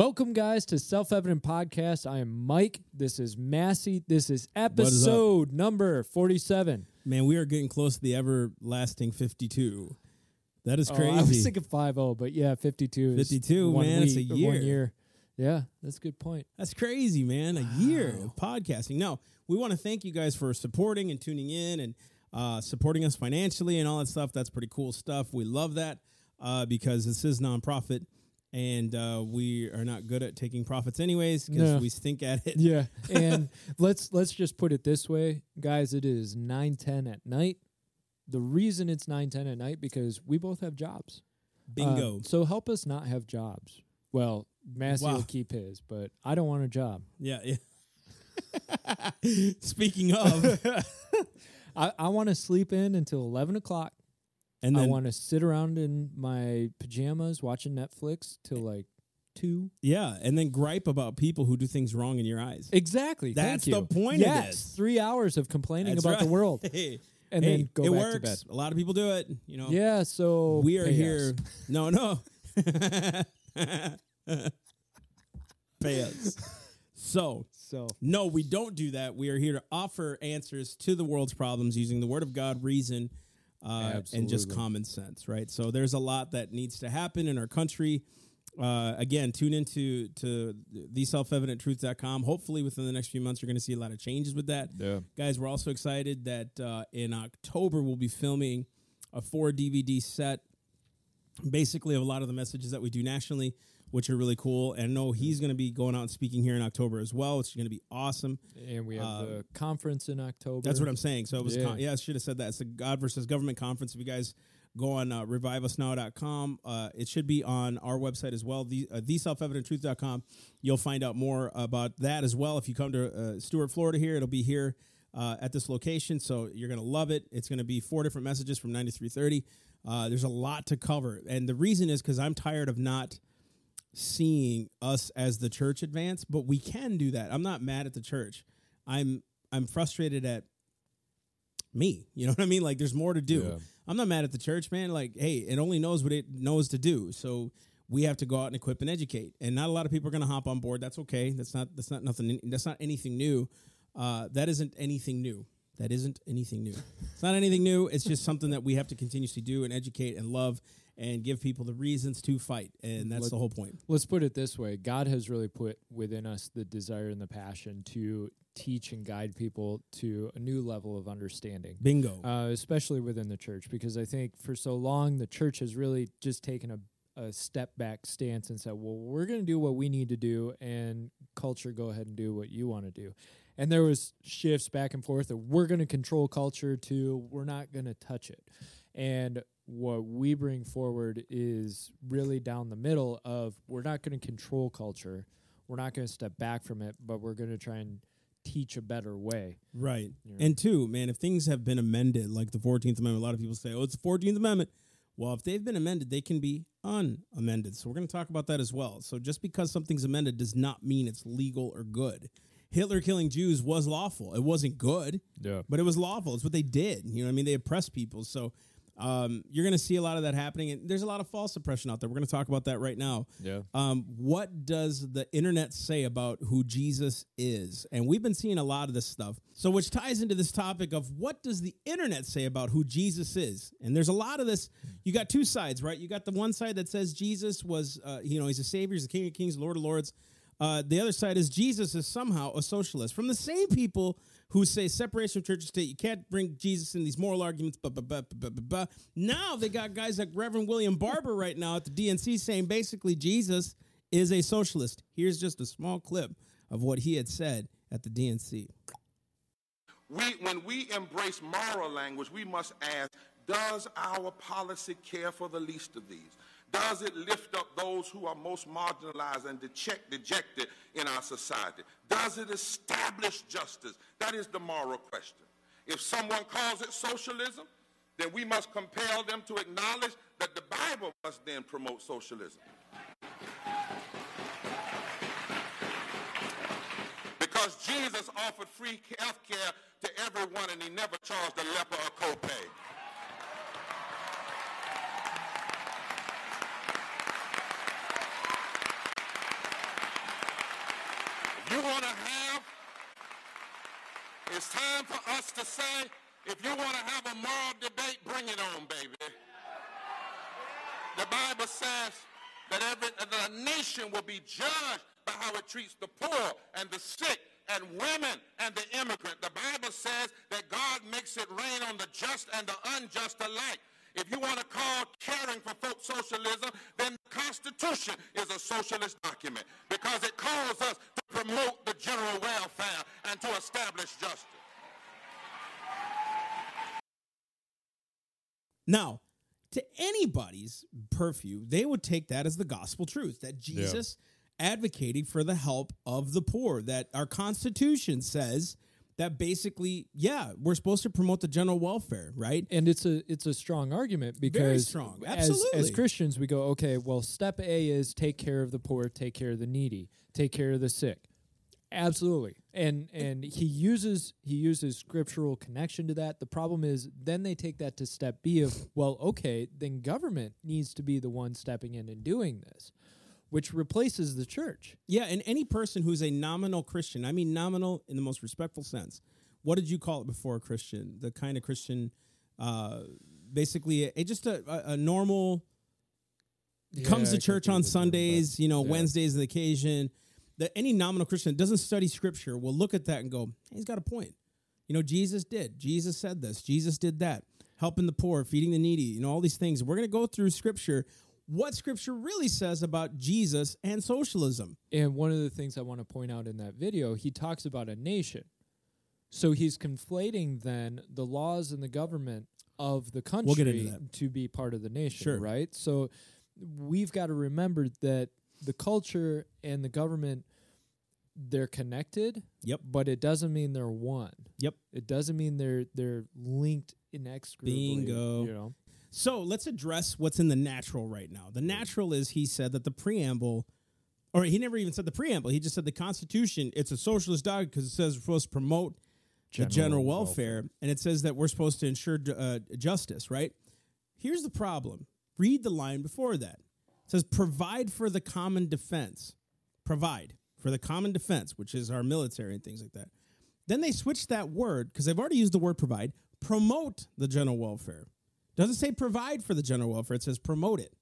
Welcome, guys, to Self Evident Podcast. I am Mike. This is Massey. This is episode number 47. Man, we are getting close to the everlasting 52. That is Oh, crazy. I was thinking 50, but yeah, 52 is 52, one man, it's a year. One year. Yeah, that's a good point. That's crazy, man. A year of podcasting. No, we want to thank you guys for supporting and tuning in and uh, supporting us financially and all that stuff. That's pretty cool stuff. We love that uh, because this is nonprofit and uh, we are not good at taking profits anyways because No. we stink at it. Yeah, and let's let's just put it this way, guys. It is 9:10 at night. The reason it's 9:10 at night because we both have jobs. Bingo. Uh, so help us not have jobs. Well, Massey Wow. will keep his, but I don't want a job. yeah, yeah. Speaking of, I, I want to sleep in until 11 o'clock. And I then want to sit around in my pajamas watching Netflix till eh like 2. yeah, and then gripe about people who do things wrong in your eyes. Exactly. That's the point of yes, this. three hours of complaining That's about the world Hey, and hey, then go it back works. to bed. A lot of people do it. You know. Yeah, so we are here. us. No, no. Pay us. So, So no, we don't do that. We are here to offer answers to the world's problems using the Word of God, reason, uh, and just common sense. Right. So, there's a lot that needs to happen in our country. Uh, again, tune into to theselfevidenttruth.com. Hopefully, within the next few months, you're going to see a lot of changes with that. yeah. Guys, we're also excited that uh, in October we'll be filming a four DVD set, basically of a lot of the messages that we do nationally, which are really cool. And I know he's going to be going out and speaking here in October as well, which is going to be awesome. And we have Um, the conference in October. That's what I'm saying. So it was, Yeah. con- yeah, I should have said that. It's the God versus Government Conference. If you guys go on uh, reviveusnow.com, uh, it should be on our website as well, the, uh, theselfevidenttruth.com. You'll find out more about that as well. If you come to uh, Stuart, Florida here, it'll be here uh, at this location. So you're going to love it. It's going to be four different messages from 9330. Uh, there's a lot to cover. And the reason is because I'm tired of not seeing us as the church advance, but we can do that. I'm not mad at the church. I'm I'm frustrated at me. You know what I mean? Like there's more to do. Yeah. I'm not mad at the church, man. Like, hey, it only knows what it knows to do. So we have to go out and equip and educate. And not a lot of people are going to hop on board. That's okay. That's not that's not nothing that's not anything new. Uh, that isn't anything new. That isn't anything new. It's not anything new. It's just something that we have to continuously do and educate and love and give people the reasons to fight. And that's Let- the whole point. Let's put it this way God has really put within us the desire and the passion to teach and guide people to a new level of understanding. Bingo. Uh, especially within the church, because I think for so long the church has really just taken a, a step back stance and said, "Well, we're going to do what we need to do, and culture, go ahead and do what you want to do." And there was shifts back and forth that we're going to control culture to we're not going to touch it. And what we bring forward is really down the middle of we're not going to control culture, we're not going to step back from it, but we're going to try and teach a better way. Right. Yeah. And two, man, if things have been amended, like the 14th Amendment, a lot of people say, oh, it's the 14th Amendment. Well, if they've been amended, they can be unamended. So we're going to talk about that as well. So just because something's amended does not mean it's legal or good. Hitler killing Jews was lawful. It wasn't good, Yeah. but it was lawful. It's what they did. You know what I mean? They oppressed people. So um, you're going to see a lot of that happening. And there's a lot of false oppression out there. We're going to talk about that right now. Yeah. Um, what does the internet say about who Jesus is? And we've been seeing a lot of this stuff. So, which ties into this topic of what does the internet say about who Jesus is? And there's a lot of this. You got two sides, right? You got the one side that says Jesus was, uh, you know, he's a savior, he's the king of kings, lord of lords. Uh, the other side is Jesus is somehow a socialist. From the same people who say separation of church and state, you can't bring Jesus in these moral arguments, blah, blah, blah, blah, blah, blah. Now they got guys like Reverend William Barber right now at the DNC saying basically Jesus is a socialist. Here's just a small clip of what he had said at the DNC. We, when we embrace moral language, we must ask, does our policy care for the least of these? Does it lift up those who are most marginalized and deject- dejected in our society? Does it establish justice? That is the moral question. If someone calls it socialism, then we must compel them to acknowledge that the Bible must then promote socialism. Because Jesus offered free health care to everyone and he never charged a leper a copay. you want to have, it's time for us to say, if you want to have a moral debate, bring it on, baby. The Bible says that every that a nation will be judged by how it treats the poor and the sick and women and the immigrant. The Bible says that God makes it rain on the just and the unjust alike. If you want to call caring for folk socialism, then the Constitution is a socialist document because it calls us to promote the general welfare and to establish justice. Now, to anybody's purview, they would take that as the gospel truth that Jesus advocating for the help of the poor, that our Constitution says that basically, yeah, we're supposed to promote the general welfare, right? and it's a it's a strong argument because strong. As, as Christians we go okay well step A is take care of the poor take care of the needy take care of the sick. Absolutely. And and he uses he uses scriptural connection to that. The problem is then they take that to step B of well okay then government needs to be the one stepping in and doing this which replaces the church Yeah, and any person who's a nominal Christian, I mean nominal in the most respectful sense. What did you call it before a Christian? The kind of Christian, uh, basically, a, just a, a, a normal comes Yeah, I to church on do the term, but- Sundays, you know, yeah. Wednesdays the occasion. That any nominal Christian that doesn't study Scripture will look at that and go, hey, "He's got a point." You know, Jesus did. Jesus said this. Jesus did that. Helping the poor, feeding the needy. You know, all these things. We're going to go through Scripture. What Scripture really says about Jesus and socialism. And one of the things I want to point out in that video, he talks about a nation. So he's conflating then the laws and the government of the country We'll get into that. to be part of the nation, Sure. right? So we've got to remember that the culture and the government they're connected, Yep. but it doesn't mean they're one. Yep. It doesn't mean they're they're linked inextricably. Bingo. You know. So let's address what's in the natural right now. The natural is he said that the preamble, or he never even said the preamble. He just said the Constitution. It's a socialist document because it says we're supposed to promote the General general welfare, and it says that we're supposed to ensure uh, justice. Right? Here's the problem. Read the line before that. It says provide for the common defense. Provide for the common defense, which is our military and things like that. Then they switched that word because they've already used the word provide. Promote the general welfare. Doesn't say provide for the general welfare. It says promote it.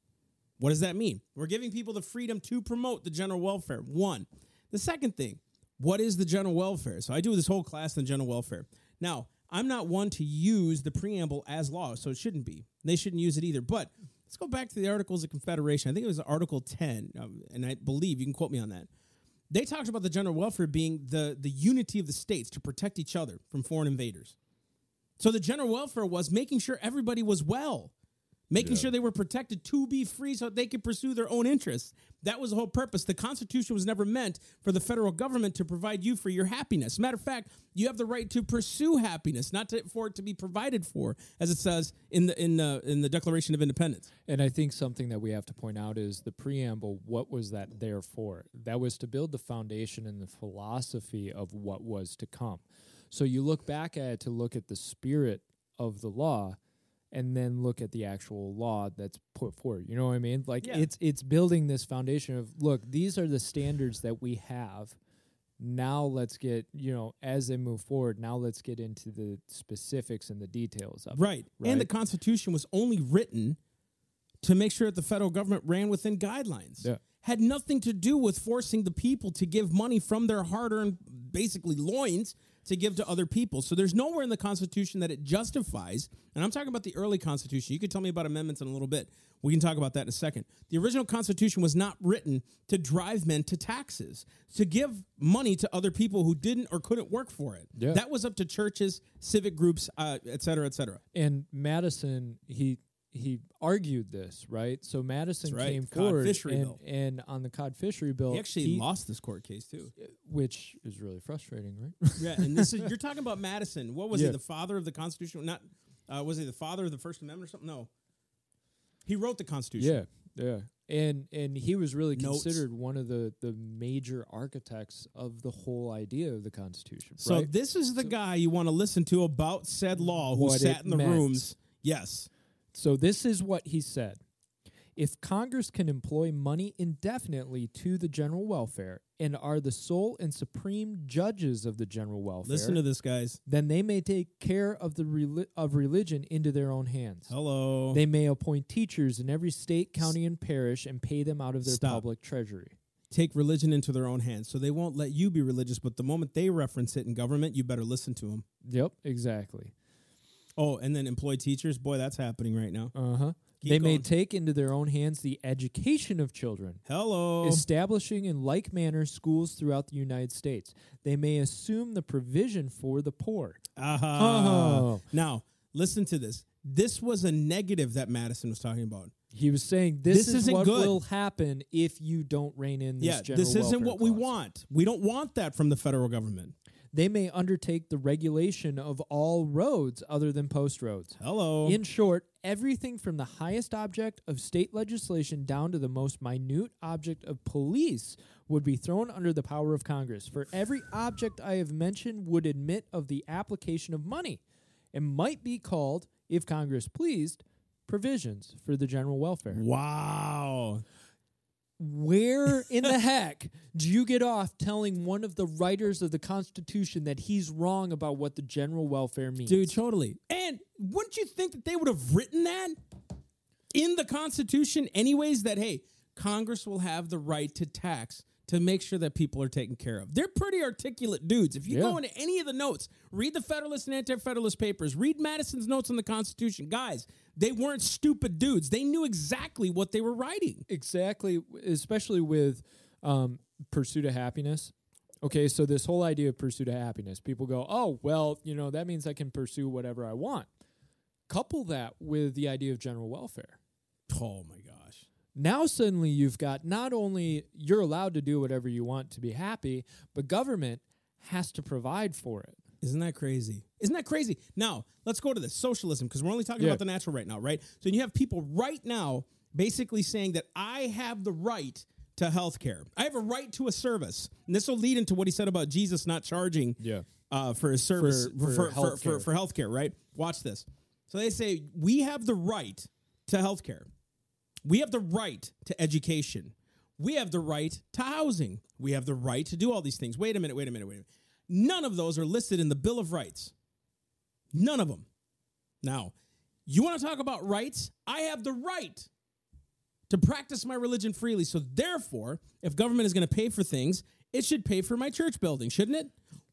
What does that mean? We're giving people the freedom to promote the general welfare. One. The second thing, what is the general welfare? So I do this whole class on general welfare. Now, I'm not one to use the preamble as law, so it shouldn't be. They shouldn't use it either. But let's go back to the Articles of Confederation. I think it was Article 10, um, and I believe you can quote me on that. They talked about the general welfare being the, the unity of the states to protect each other from foreign invaders. So the general welfare was making sure everybody was well, making sure they were protected to be free so they could pursue their own interests. That was the whole purpose. The Constitution was never meant for the federal government to provide you for your happiness. Matter of fact, you have the right to pursue happiness, not to, for it to be provided for, as it says in the in the in the Declaration of Independence. And I think something that we have to point out is the preamble. What was that there for? That was to build the foundation and the philosophy of what was to come. So you look back at it to look at the spirit of the law, and then look at the actual law that's put forward. You know what I mean? Like Yeah. it's it's building this foundation of look. These are the standards that we have. Now let's get you know as they move forward. Now let's get into the specifics and the details of it. Right. And the Constitution was only written to make sure that the federal government ran within guidelines. Yeah. Had nothing to do with forcing the people to give money from their hard earned, basically, loins to give to other people. So there's nowhere in the Constitution that it justifies, and I'm talking about the early Constitution. You can tell me about amendments in a little bit. We can talk about that in a second. The original Constitution was not written to drive men to taxes, to give money to other people who didn't or couldn't work for it. Yeah. That was up to churches, civic groups, uh, et cetera, et cetera. and Madison he he argued this right. So Madison right. came Cod forward fishery and, and on the cod fishery bill, He actually lost this court case too. which is really frustrating, right? Yeah, and this is you're talking about Madison. What was he? The father of the Constitution? Not uh, was he the father of the First Amendment or something? No, he wrote the Constitution. yeah, yeah. And and he was really Notes. considered one of the the major architects of the whole idea of the Constitution. So right? this is the guy you want to listen to about said law, who sat in the meant. rooms. Yes, So this is what he said. If Congress can employ money indefinitely to the general welfare and are the sole and supreme judges of the general welfare, Listen to this, guys. then they may take care of the reli- of religion into their own hands. Hello. They may appoint teachers in every state, county, and parish and pay them out of their Stop. public treasury. take religion into their own hands. So they won't let you be religious, but the moment they reference it in government, you better listen to them. Yep, exactly. Oh, and then employ teachers. Boy, that's happening right now. Uh huh. Keep They may take into their own hands the education of children, Hello. establishing in like manner schools throughout the United States. They may assume the provision for the poor. Aha. Oh. Now, listen to this. This was a negative that Madison was talking about. He was saying this, This is isn't what good. will happen if you don't rein in this yeah, this isn't what we want. We don't want that from the federal government. They may undertake the regulation of all roads other than post roads. Hello. In short, everything from the highest object of state legislation down to the most minute object of police would be thrown under the power of Congress. For every object I have mentioned would admit of the application of money and might be called, if Congress pleased, provisions for the general welfare. wow. Where in the heck do you get off telling one of the writers of the Constitution that he's wrong about what the general welfare means? Dude, totally. And wouldn't you think that they would have written that in the Constitution, anyways? That, hey, Congress will have the right to tax to make sure that people are taken care of. They're pretty articulate dudes. If you Yeah. go into any of the notes, read the Federalist and Anti Federalist papers, read Madison's notes on the Constitution. Guys, they weren't stupid dudes. They knew exactly what they were writing. exactly especially with um, pursuit of happiness okay so this whole idea of pursuit of happiness people go oh well you know that means i can pursue whatever i want couple that with the idea of general welfare Oh my gosh. now suddenly you've got not only you're allowed to do whatever you want to be happy but government has to provide for it Isn't that crazy? Isn't that crazy? Now, let's go to this socialism because we're only talking Yeah. about the natural right now, right? So you have people right now basically saying that I have the right to health care. I have a right to a service. And this will lead into what he said about Jesus not charging Yeah. uh, for his service For- for, for for, healthcare. for, for healthcare, right? Watch this. So they say we have the right to healthcare. We have the right to education. We have the right to housing. We have the right to do all these things. Wait a minute, wait a minute, wait a minute. None of those are listed in the Bill of Rights. None of them. Now, you want to talk about rights? I have the right to practice my religion freely. So, therefore, if government is going to pay for things, it should pay for my church building, shouldn't it?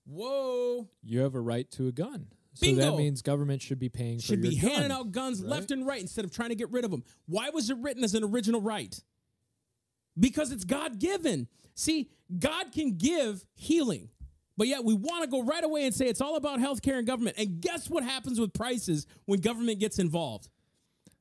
Whoa. you have a right to a gun so Bingo. that means government should be paying Should be your handing gun. out guns right? left and right instead of trying to get rid of them. Why was it written as an original right? Because it's God given. See, God can give healing. But yet we want to go right away and say it's all about healthcare and government. And guess what happens with prices when government gets involved?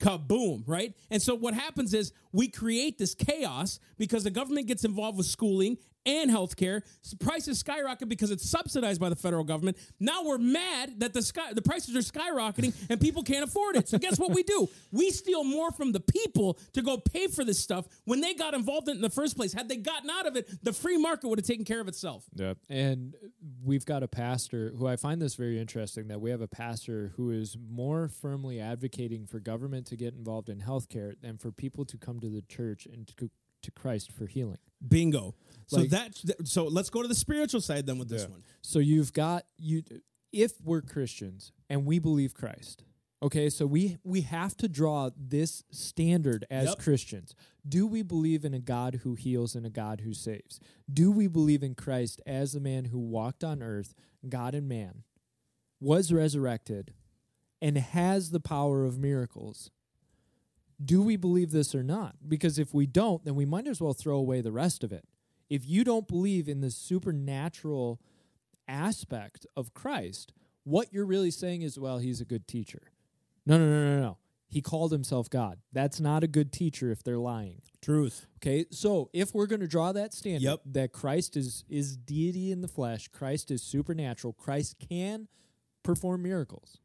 Kaboom, right? And so what happens is we create this chaos because the government gets involved with schooling and healthcare. So prices skyrocket because it's subsidized by the federal government. Now we're mad that the sky, the prices are skyrocketing and people can't afford it. So guess what we do? We steal more from the people to go pay for this stuff when they got involved in it in the first place. Had they gotten out of it, the free market would have taken care of itself. Yep. And we've got a pastor who I find this very interesting that we have a pastor who is more firmly advocating for government to get involved in healthcare than for people to come to the church and to, to Christ for healing. Bingo. So Like- that so let's go to the spiritual side then with this Yeah. one. So you've got you if we're Christians and we believe Christ. Okay, so we we have to draw this standard as Yep. Christians. Do we believe in a God who heals and a God who saves? Do we believe in Christ as the man who walked on earth, God and man, was resurrected, and has the power of miracles? Do we believe this or not? Because if we don't, then we might as well throw away the rest of it. If you don't believe in the supernatural aspect of Christ, what you're really saying is, well, he's a good teacher. No, no, no, no, no. He called himself God. That's not a good teacher if they're lying. Truth. Okay, so if we're going to draw that standard Yep. that Christ is is deity in the flesh, Christ is supernatural, Christ can perform miracles.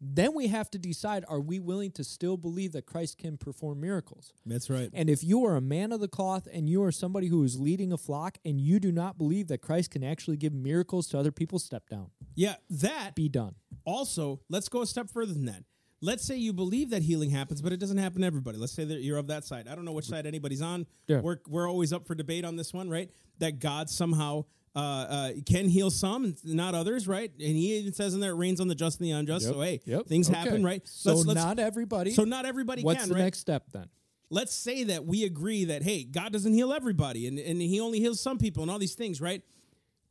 Then we have to decide are we willing to still believe that Christ can perform miracles? That's right. And if you are a man of the cloth and you are somebody who is leading a flock and you do not believe that Christ can actually give miracles to other people, step down. Yeah, that Be done. also, let's go a step further than that. let's say you believe that healing happens, but it doesn't happen to everybody. Let's say that you're of that side. I don't know which side anybody's on. Yeah. We're we're always up for debate on this one, right? That God somehow uh, uh, can heal some and not others, right? And he even says in there, it rains on the just and the unjust. Yep. So hey, Yep. things Okay. happen, right? So Let's- let's- not everybody. so not everybody What's can, the right? next step then? let's say that we agree that hey god doesn't heal everybody and, and he only heals some people and all these things right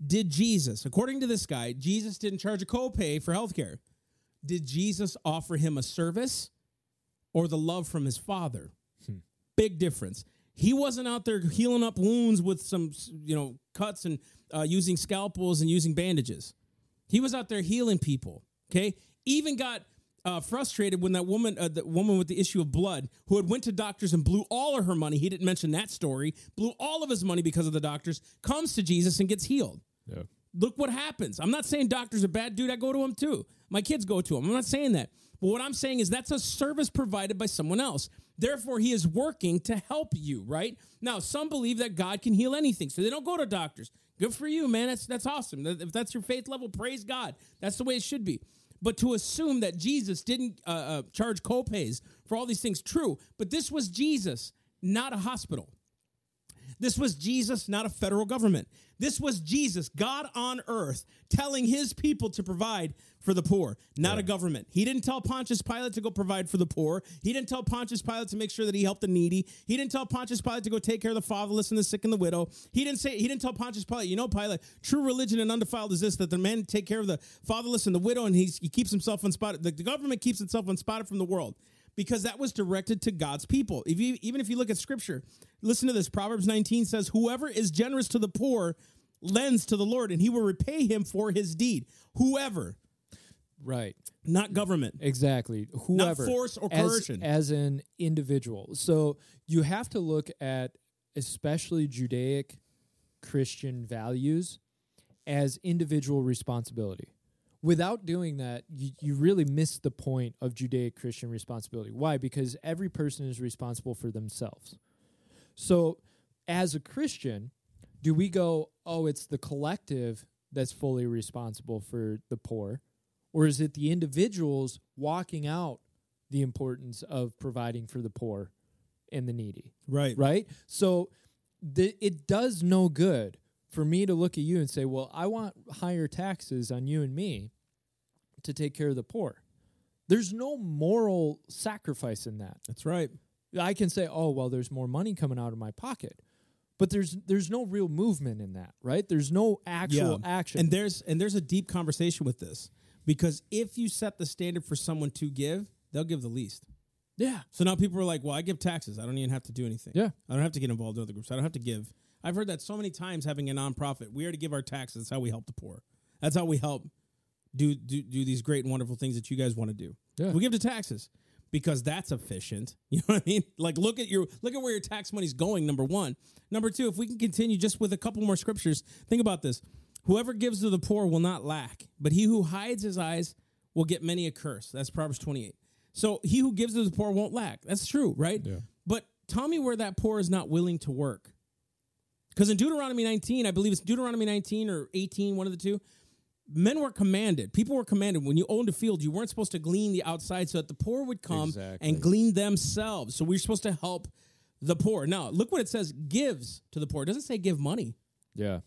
did jesus according to this guy jesus didn't charge a copay for healthcare did jesus offer him a service or the love from his father big difference he wasn't out there healing up wounds with some you know cuts and uh, using scalpels and using bandages he was out there healing people. Okay, even got uh, frustrated when that woman, uh, the woman with the issue of blood, who had went to doctors and blew all of her money. He didn't mention that story. Blew all of his money because of the doctors. Comes to Jesus and gets healed. Yeah. Look what happens. I'm not saying doctors are bad, dude. I go to them too. My kids go to them. I'm not saying that. But what I'm saying is that's a service provided by someone else. Therefore, he is working to help you, right? Now, some believe that God can heal anything, so they don't go to doctors. Good for you, man. That's that's awesome. If that's your faith level, praise God. That's the way it should be. But to assume that Jesus didn't uh, uh, charge copays for all these things, true. But this was Jesus, not a hospital. This was Jesus, not a federal government. This was Jesus, God on earth, telling his people to provide for the poor, not a government. He didn't tell Pontius Pilate to go provide for the poor. He didn't tell Pontius Pilate to make sure that he helped the needy. He didn't tell Pontius Pilate to go take care of the fatherless and the sick and the widow. He didn't say he didn't tell Pontius Pilate, you know, Pilate, true religion and undefiled is this that the man take care of the fatherless and the widow, and he's, he keeps himself unspotted. The, the government keeps itself unspotted from the world because that was directed to God's people. If you, even if you look at scripture, listen to this. Proverbs 19 says, Whoever is generous to the poor lends to the Lord, and he will repay him for his deed. Whoever, Right. not government. Exactly. Whoever. force or as- coercion. As, an individual. So you have to look at especially Judaic Christian values as individual responsibility. Without doing that, you, you really miss the point of Judaic Christian responsibility. Why? Because every person is responsible for themselves. So, as a Christian, do we go, oh, it's the collective that's fully responsible for the poor? Or is it the individuals walking out the importance of providing for the poor and the needy? Right. Right? So, the, it does no good for me to look at you and say, well, I want higher taxes on you and me to take care of the poor. There's no moral sacrifice in that. That's right. I can say, "Oh, well, there's more money coming out of my pocket," but there's there's no real movement in that, right? There's no actual action. And there's and there's a deep conversation with this because if you set the standard for someone to give, they'll give the least. yeah, So now people are like, "Well, I give taxes. I don't even have to do anything. Yeah. I don't have to get involved in other groups. I don't have to give." I've heard that so many times. Having a nonprofit, we are to give our taxes. That's how we help the poor. That's how we help do do, do these great and wonderful things that you guys want to do. Yeah. We give to taxes because that's efficient. You know what I mean? Like look at your look at where your tax money's going. Number one. Number two. If we can continue just with a couple more scriptures, think about this. Whoever gives to the poor will not lack, but he who hides his eyes will get many a curse. That's Proverbs twenty eight. So he who gives to the poor won't lack. That's true, right? Yeah. But tell me where that poor is not willing to work. Because in Deuteronomy 19, I believe it's Deuteronomy 19 or 18, one of the two, men were commanded, people were commanded, when you owned a field, you weren't supposed to glean the outside so that the poor would come Exactly. and glean themselves. So we're supposed to help the poor. Now, look what it says gives to the poor. It doesn't say give money. yeah,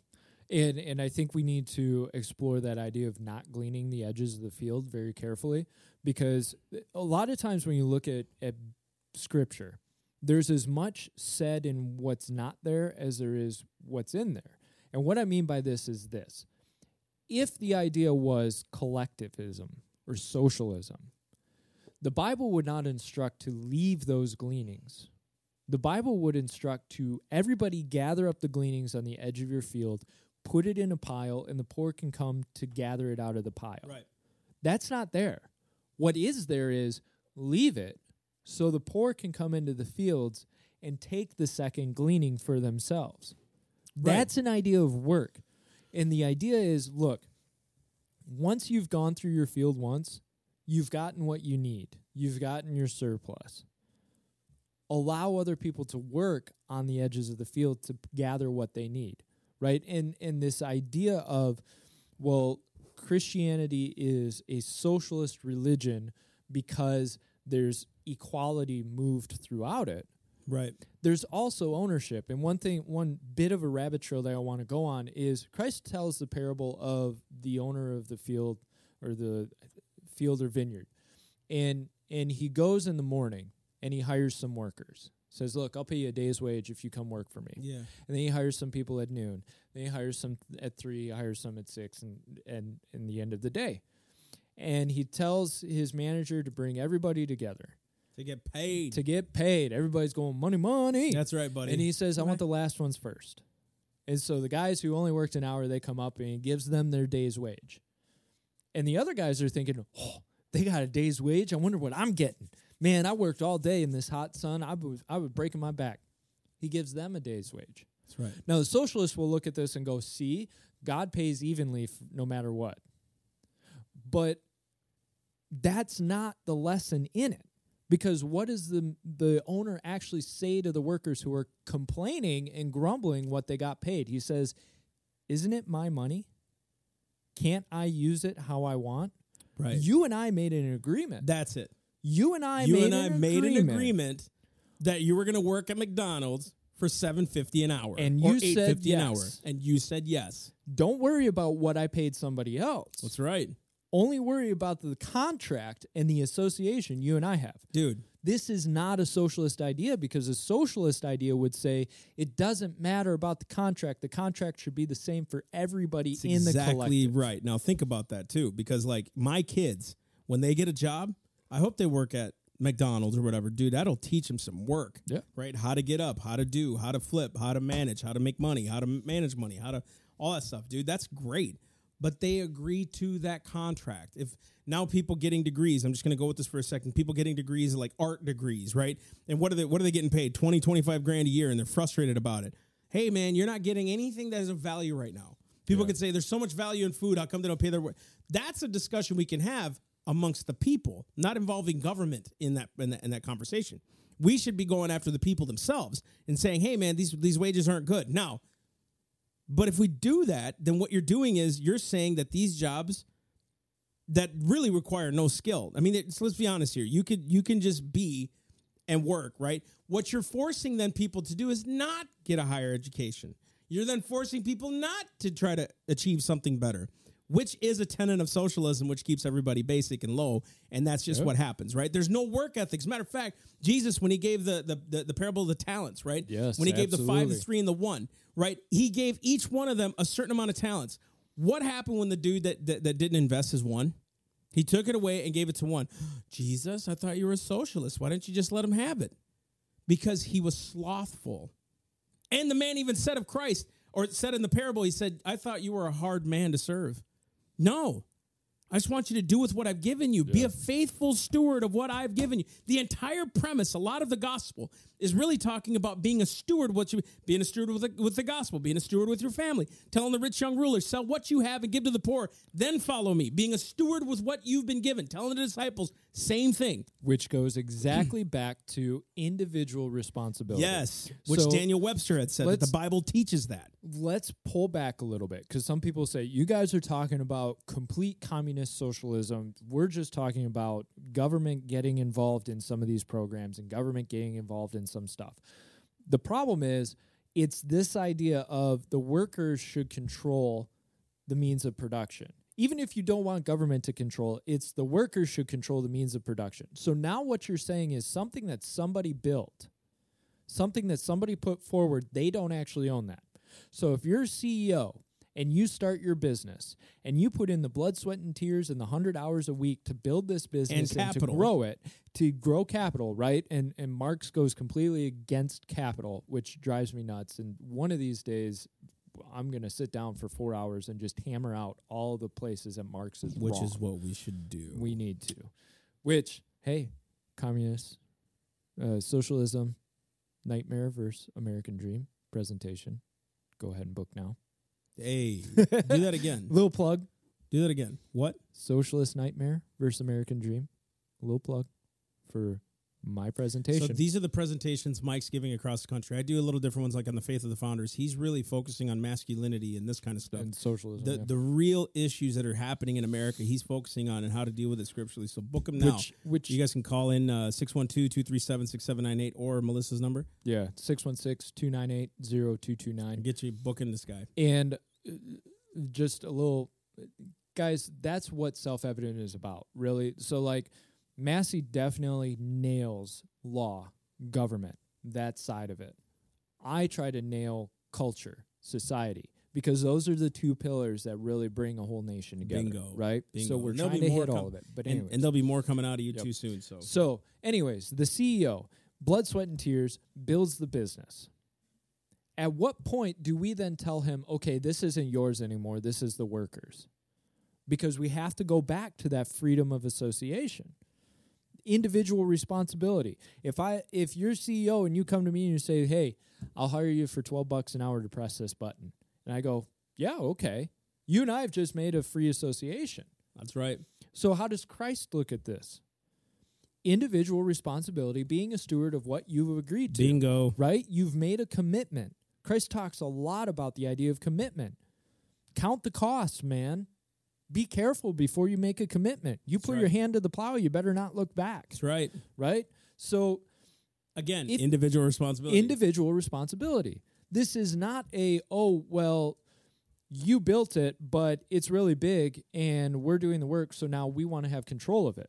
and and I think we need to explore that idea of not gleaning the edges of the field very carefully because a lot of times when you look at at scripture, there's as much said in what's not there as there is what's in there. And what I mean by this is this if the idea was collectivism or socialism, the Bible would not instruct to leave those gleanings. The Bible would instruct to everybody gather up the gleanings on the edge of your field, put it in a pile, and the poor can come to gather it out of the pile. Right. That's not there. What is there is leave it so the poor can come into the fields and take the second gleaning for themselves. Right. That's an idea of work. And the idea is look, once you've gone through your field once, you've gotten what you need, you've gotten your surplus. Allow other people to work on the edges of the field to gather what they need, right? And and this idea of well, Christianity is a socialist religion because there's equality moved throughout it Right. there's also ownership and one thing one bit of a rabbit trail that i want to go on is christ tells the parable of the owner of the field or the field or vineyard and and he goes in the morning and he hires some workers. Says look i'll pay you a day's wage if you come work for me. Yeah. and then he hires some people at noon. Then he hires some at three hires some at six and and in the end of the day. And he tells his manager to bring everybody together To get paid. to get paid everybody's going money money That's right, buddy. and he says, I Right. want the last ones first. And so the guys who only worked an hour, they come up and he gives them their day's wage. And the other guys are thinking, oh, they got a day's wage. I wonder what I'm getting. Man, I worked all day in this hot sun. I was, I was breaking my back. He gives them a day's wage. That's right. Now, the socialists will look at this and go, see, God pays evenly f- no matter what. But that's not the lesson in it. Because what does the the owner actually say to the workers who are complaining and grumbling what they got paid? He says, "Isn't it my money? Can't I use it how I want?" Right. You and I made an agreement. That's it. you and I you made and I an made agreement. an agreement that you were going to work at McDonald's for seven fifty an hour, And or you said eight fifty an hour, and you said yes. Don't worry about what I paid somebody else. That's right, only worry about the contract and the association you and I have. dude. This is not a socialist idea because a socialist idea would say it doesn't matter about the contract. The contract should be the same for everybody That's in the exactly collective. right. Now think about that too, because like my kids, when they get a job, I hope they work at McDonald's or whatever, dude. That'll teach them some work. Yeah. Right. How to get up, how to do, how to flip, how to manage, how to make money, how to manage money, how to all that stuff, dude. That's great. But they agree to that contract. If now people getting degrees, I'm just going to go with this for a second. People getting degrees like art degrees, right? And what are they what are they getting paid? 20, 25 grand a year and they're frustrated about it. Hey man, you're not getting anything that is of value right now. People could say there's so much value in food. How come they don't pay their work? That's a discussion we can have amongst the people, not involving government in that in that, in that conversation. We should be going after the people themselves and saying, "Hey, man, these these wages aren't good." Now, but if we do that, then what you're doing is you're saying that these jobs that really require no skill. I mean, it's, let's be honest here. You could you can just be and work, right? What you're forcing then people to do is not get a higher education. You're then forcing people not to try to achieve something better, which is a tenet of socialism, which keeps everybody basic and low. And that's just what happens, right? There's no work ethics. Matter of fact, Jesus, when he gave the the, the, the parable of the talents, right? Yes, When he gave the five, the three, and the one, right? He gave each one of them a certain amount of talents. What happened when the dude that, that, that didn't invest his one? He took it away and gave it to one. Jesus, I thought you were a socialist. Why didn't you just let him have it? Because he was slothful. And the man even said of Christ, or said in the parable, he said, I thought you were a hard man to serve. No. I just want you to do with what I've given you. Be a faithful steward of what I've given you. The entire premise, a lot of the gospel, is really talking about being a steward. What you being a steward with the, with the gospel, being a steward with your family, telling the rich young ruler, sell what you have and give to the poor, then follow me. Being a steward with what you've been given, telling the disciples, same thing. Which goes exactly back to individual responsibility. Yes, which So, Daniel Webster had said that the Bible teaches that. let's pull back a little bit because some people say you guys are talking about complete communist socialism. We're just talking about government getting involved in some of these programs and government getting involved in some stuff. The problem is it's this idea of the workers should control the means of production. Even if you don't want government to control, it's the workers should control the means of production. So now what you're saying is something that somebody built, something that somebody put forward, they don't actually own that. So if you're a CEO and you start your business and you put in the blood, sweat, and tears and the hundred hours a week to build this business and, to grow it, to grow capital, right? And and Marx goes completely against capital, which drives me nuts. And one of these days, I'm gonna sit down for four hours and just hammer out all the places that Marx is Which wrong. is what we should do. we need to. Which, hey, communists, uh, socialism, nightmare versus American dream presentation. Go ahead and book now. hey, do that again. Little plug. Do that again. What? Socialist nightmare versus American dream. Little plug for my presentation. So these are the presentations Mike's giving across the country. I do a little different ones, like on the faith of the founders. He's really focusing on masculinity and this kind of stuff. and socialism. the yeah. the real issues that are happening in America, he's focusing on and how to deal with it scripturally. So book him now. which which you guys can call in uh, 612-237-6798 or Melissa's number yeah 616-298-0229 and get you booking this guy. and uh, just a little guys that's what self-evident is about really so like massey definitely nails law government that side of it i try to nail culture society because those are the two pillars that really bring a whole nation together Bingo. right Bingo. so we're And trying be to more hit com- all of it but And, and there'll be more coming out of you Yep. too soon. So so, anyways, the CEO, blood, sweat, and tears, builds the business. At what point do we then tell him, okay, this isn't yours anymore, this is the workers? Because we have to go back to that freedom of association. Individual responsibility. If I if you're CEO and you come to me and you say, Hey, I'll hire you for twelve bucks an hour to press this button. And I go, Yeah, okay. You and I have just made a free association. that's right. So, how does Christ look at this? Individual responsibility, being a steward of what you've agreed to, Bingo. right? You've made a commitment. Christ talks a lot about the idea of commitment. Count the cost, man. Be careful before you make a commitment. You That's put right. your hand to the plow, you better not look back, That's right. right? So, Again, If- individual responsibility. individual responsibility. This is not a, oh, well, you built it, but it's really big and we're doing the work, so now we want to have control of it.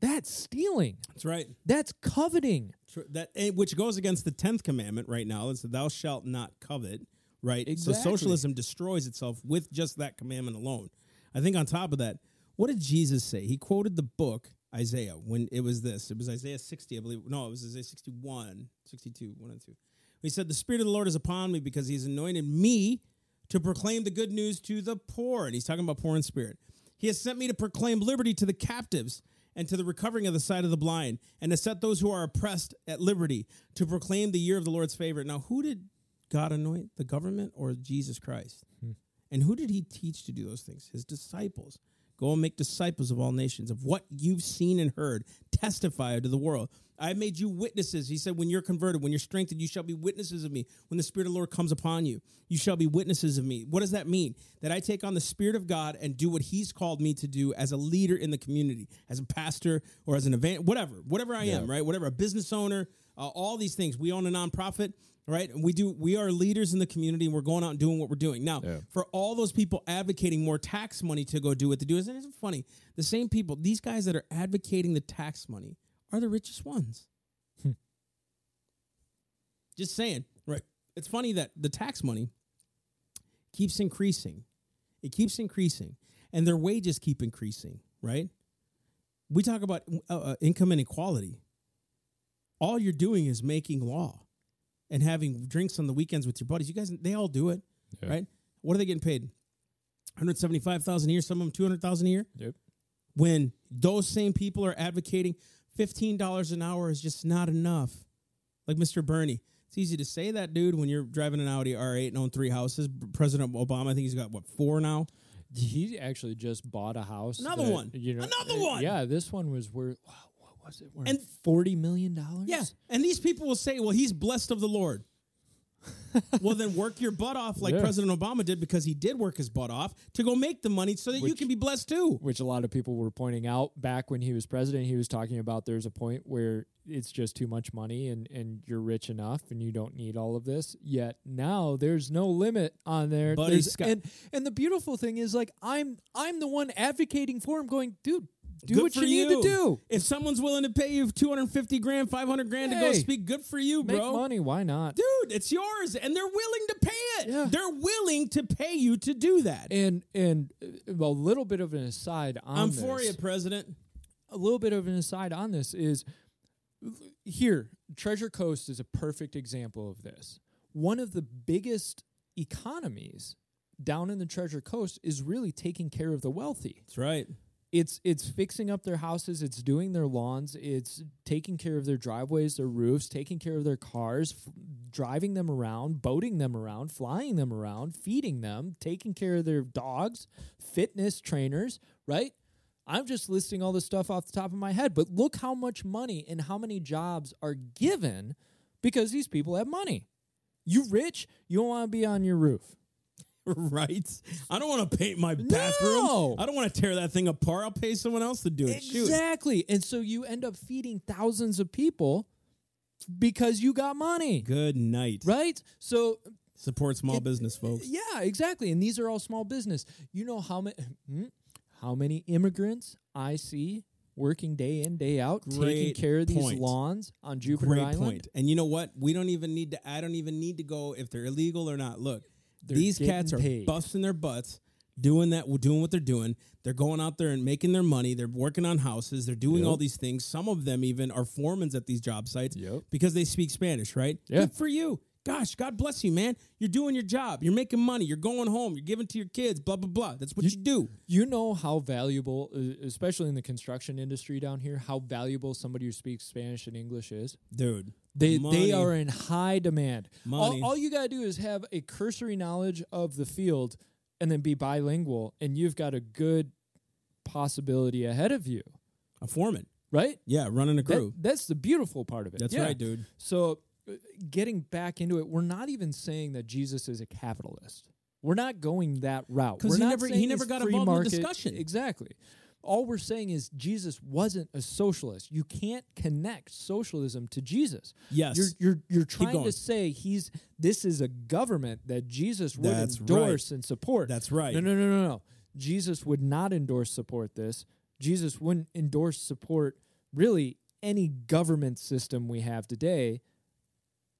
That's stealing. that's right. That's coveting. That eh, which goes against the tenth commandment right now. It's thou shalt not covet. Right. Exactly. So socialism destroys itself with just that commandment alone. I think on top of that, what did Jesus say? He quoted the book Isaiah when it was this. It was Isaiah 60, I believe. No, it was Isaiah 61, 62, one and two. He said, The Spirit of the Lord is upon me because he has anointed me to proclaim the good news to the poor. And he's talking about poor in spirit. He has sent me to proclaim liberty to the captives and to the recovering of the sight of the blind, and to set those who are oppressed at liberty, to proclaim the year of the Lord's favor. Now, who did God anoint? The government or Jesus Christ? Hmm. And who did he teach to do those things? His disciples. Go and make disciples of all nations. Of what you've seen and heard, testify to the world. I made you witnesses. He said, when you're converted, when you're strengthened, you shall be witnesses of me. When the Spirit of the Lord comes upon you, you shall be witnesses of me. What does that mean? That I take on the Spirit of God and do what He's called me to do as a leader in the community, as a pastor or as an event, whatever, whatever I am, right? Whatever, a business owner, uh, all these things. We own a nonprofit, right? And we do. We are leaders in the community, and we're going out and doing what we're doing now. Yeah. For all those people advocating more tax money to go do what they do, isn't it funny? The same people, these guys that are advocating the tax money, are the richest ones. Just saying, right? It's funny that the tax money keeps increasing. It keeps increasing, and their wages keep increasing, right? We talk about uh, uh, income inequality. All you're doing is making law and having drinks on the weekends with your buddies. You guys, they all do it, Yeah. right? What are they getting paid? 175,000 a year, some of them 200,000 a year. Yep. When those same people are advocating $15 an hour is just not enough. Like Mr. Bernie. It's easy to say that, dude, when you're driving an Audi R8 and own three houses. President Obama, I think he's got, what, four now? He actually just bought a house. Another that, one. You know, Another uh, one. Yeah, this one was worth. Wow, what was it? Worth And- forty million dollars. Yeah. And these people will say, well, he's blessed of the Lord. well, then work your butt off like Yeah. President Obama did because he did work his butt off to go make the money so that you can be blessed too. Which a lot of people were pointing out back when he was president. He was talking about there's a point where it's just too much money and, and you're rich enough and you don't need all of this. Yet now there's no limit on there. Buddy and and the beautiful thing is like I'm I'm the one advocating for him, going, dude, do Good what for you, need to do. If someone's willing to pay you 250 grand, 500 grand to go speak, good for you, Make bro. money, why not? Dude, it's yours and they're willing to pay it. Yeah. They're willing to pay you to do that. And and uh, a little bit of an aside on I'm this. for you, President. a little bit of an aside on this is here treasure coast is a perfect example of this one of the biggest economies down in the treasure coast is really taking care of the wealthy That's right. It's it's fixing up their houses it's doing their lawns it's taking care of their driveways their roofs taking care of their cars f- driving them around boating them around flying them around feeding them taking care of their dogs fitness trainers right I'm just listing all this stuff off the top of my head, but look how much money and how many jobs are given because these people have money. You rich, you don't want to be on your roof. right? I don't want to paint my bathroom. No. I don't want to tear that thing apart. I'll pay someone else to do it. Shoot. Exactly. And so you end up feeding thousands of people because you got money. Good night. Right? So Support small business, folks. yeah, exactly. And these are all small business. You know how many hmm? how many immigrants I see working day in day out taking care of these point. lawns on Jupiter Great Island. point. And you know what? We don't even need to. I don't even need to go if they're illegal or not. Look, They're these cats are paid. busting their butts, doing that, doing what they're doing. They're going out there and making their money. They're working on houses. They're doing Yep. all these things. Some of them even are foremans at these job sites Yep. because they speak Spanish. Right? Yeah. Good for you. Gosh, God bless you, man. You're doing your job. You're making money. You're going home. You're giving to your kids. Blah blah blah. That's what you, do. You know how valuable, especially in the construction industry down here, how valuable somebody who speaks Spanish and English is. dude. They Money. they are in high demand. Money. All, all you gotta do is have a cursory knowledge of the field, and then be bilingual, and you've got a good possibility ahead of you. a foreman. Right? Yeah, running a That- crew. that's the beautiful part of it. That's Yeah. right, dude. So, getting back into it, we're not even saying that Jesus is a capitalist. We're not going that route 'Cause We're he never- he never got involved in the discussion. Exactly. All we're saying is Jesus wasn't a socialist. You can't connect socialism to Jesus. Yes. You're you're you're trying to say he's this is a government that Jesus would That's endorse and support. That's right. No, no, no, no, no. Jesus would not endorse support this. Jesus wouldn't endorse support really any government system we have today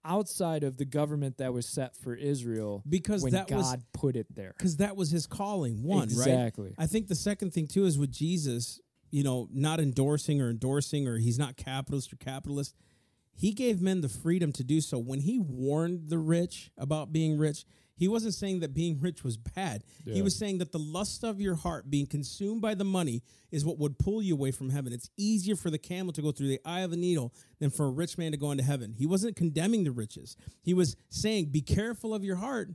outside of the government that was set for Israel Because when that God was- put it there. because that was his calling. One, Exactly. right? I think the second thing too is with Jesus, you know, not endorsing or endorsing, or he's not capitalist or capitalist. He gave men the freedom to do so. When he warned the rich about being rich, he wasn't saying that being rich was bad. He was saying that the lust of your heart, being consumed by the money, is what would pull you away from heaven. It's easier for the camel to go through the eye of a needle than for a rich man to go into heaven. He wasn't condemning the riches. He was saying, be careful of your heart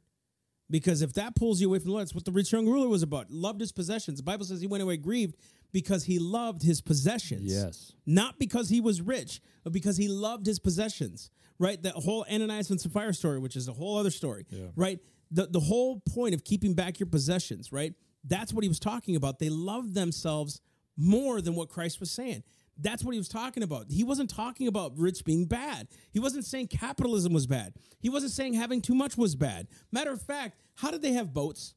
because if that pulls you away from the Lord, it's what the rich young ruler was about. Loved his possessions. The Bible says he went away grieved because he loved his possessions. Yes. Not because he was rich, but because he loved his possessions. Right? That whole Ananias and Sapphira story, which is a whole other story. Yeah. Right? The the whole point of keeping back your possessions, right? That's what he was talking about. They loved themselves more than what Christ was saying. That's what he was talking about. He wasn't talking about rich being bad. He wasn't saying capitalism was bad. He wasn't saying having too much was bad. Matter of fact, how did they have boats?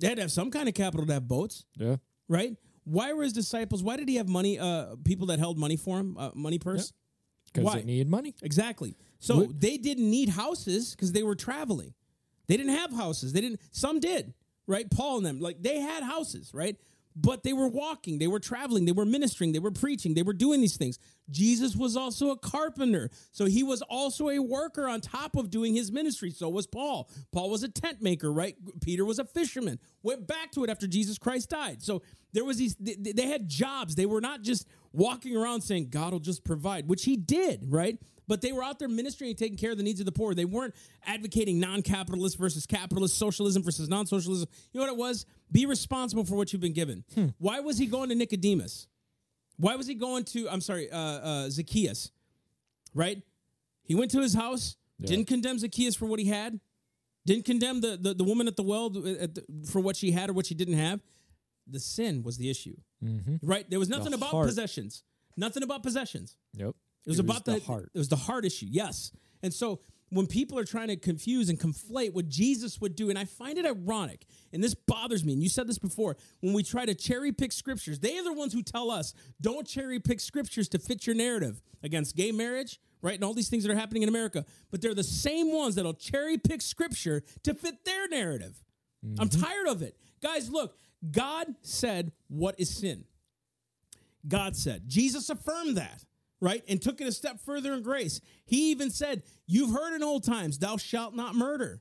They had to have some kind of capital to have boats, Yeah. right? Why were his disciples? Why did he have money? Uh, people that held money for him, uh, money purse. Because Why? they need money. Exactly. So What- they didn't need houses because they were traveling. They didn't have houses. They didn't. Some did, right? Paul and them, like they had houses, right? But they were walking. They were traveling. They were ministering. They were preaching. They were doing these things. Jesus was also a carpenter, so he was also a worker on top of doing his ministry. So was Paul. Paul was a tent maker, right? Peter was a fisherman. Went back to it after Jesus Christ died. So there was these. They, they had jobs. They were not just walking around saying God will just provide, which He did, right? But they were out there ministering and taking care of the needs of the poor. They weren't advocating non-capitalist versus capitalist, socialism versus non-socialism. You know what it was? Be responsible for what you've been given. Why was he going to Nicodemus? Why was he going to? I'm sorry, uh, uh, Zacchaeus, right? He went to his house, didn't condemn Zacchaeus for what he had, didn't condemn the the, the woman at the well at the, for what she had or what she didn't have. The sin was the issue, right? There was nothing about heart. possessions. Nothing about possessions. Yep. It was about the, heart. It was the heart issue. Yes. And so when people are trying to confuse and conflate what Jesus would do, and I find it ironic, and this bothers me, and you said this before, when we try to cherry pick scriptures, they are the ones who tell us don't cherry pick scriptures to fit your narrative against gay marriage, right? And all these things that are happening in America. But they're the same ones that'll cherry pick scripture to fit their narrative. I'm mm-hmm. tired of it. Guys, look, God said, What is sin? God said. Jesus affirmed that, right? And took it a step further in grace. He even said, You've heard in old times, thou shalt not murder.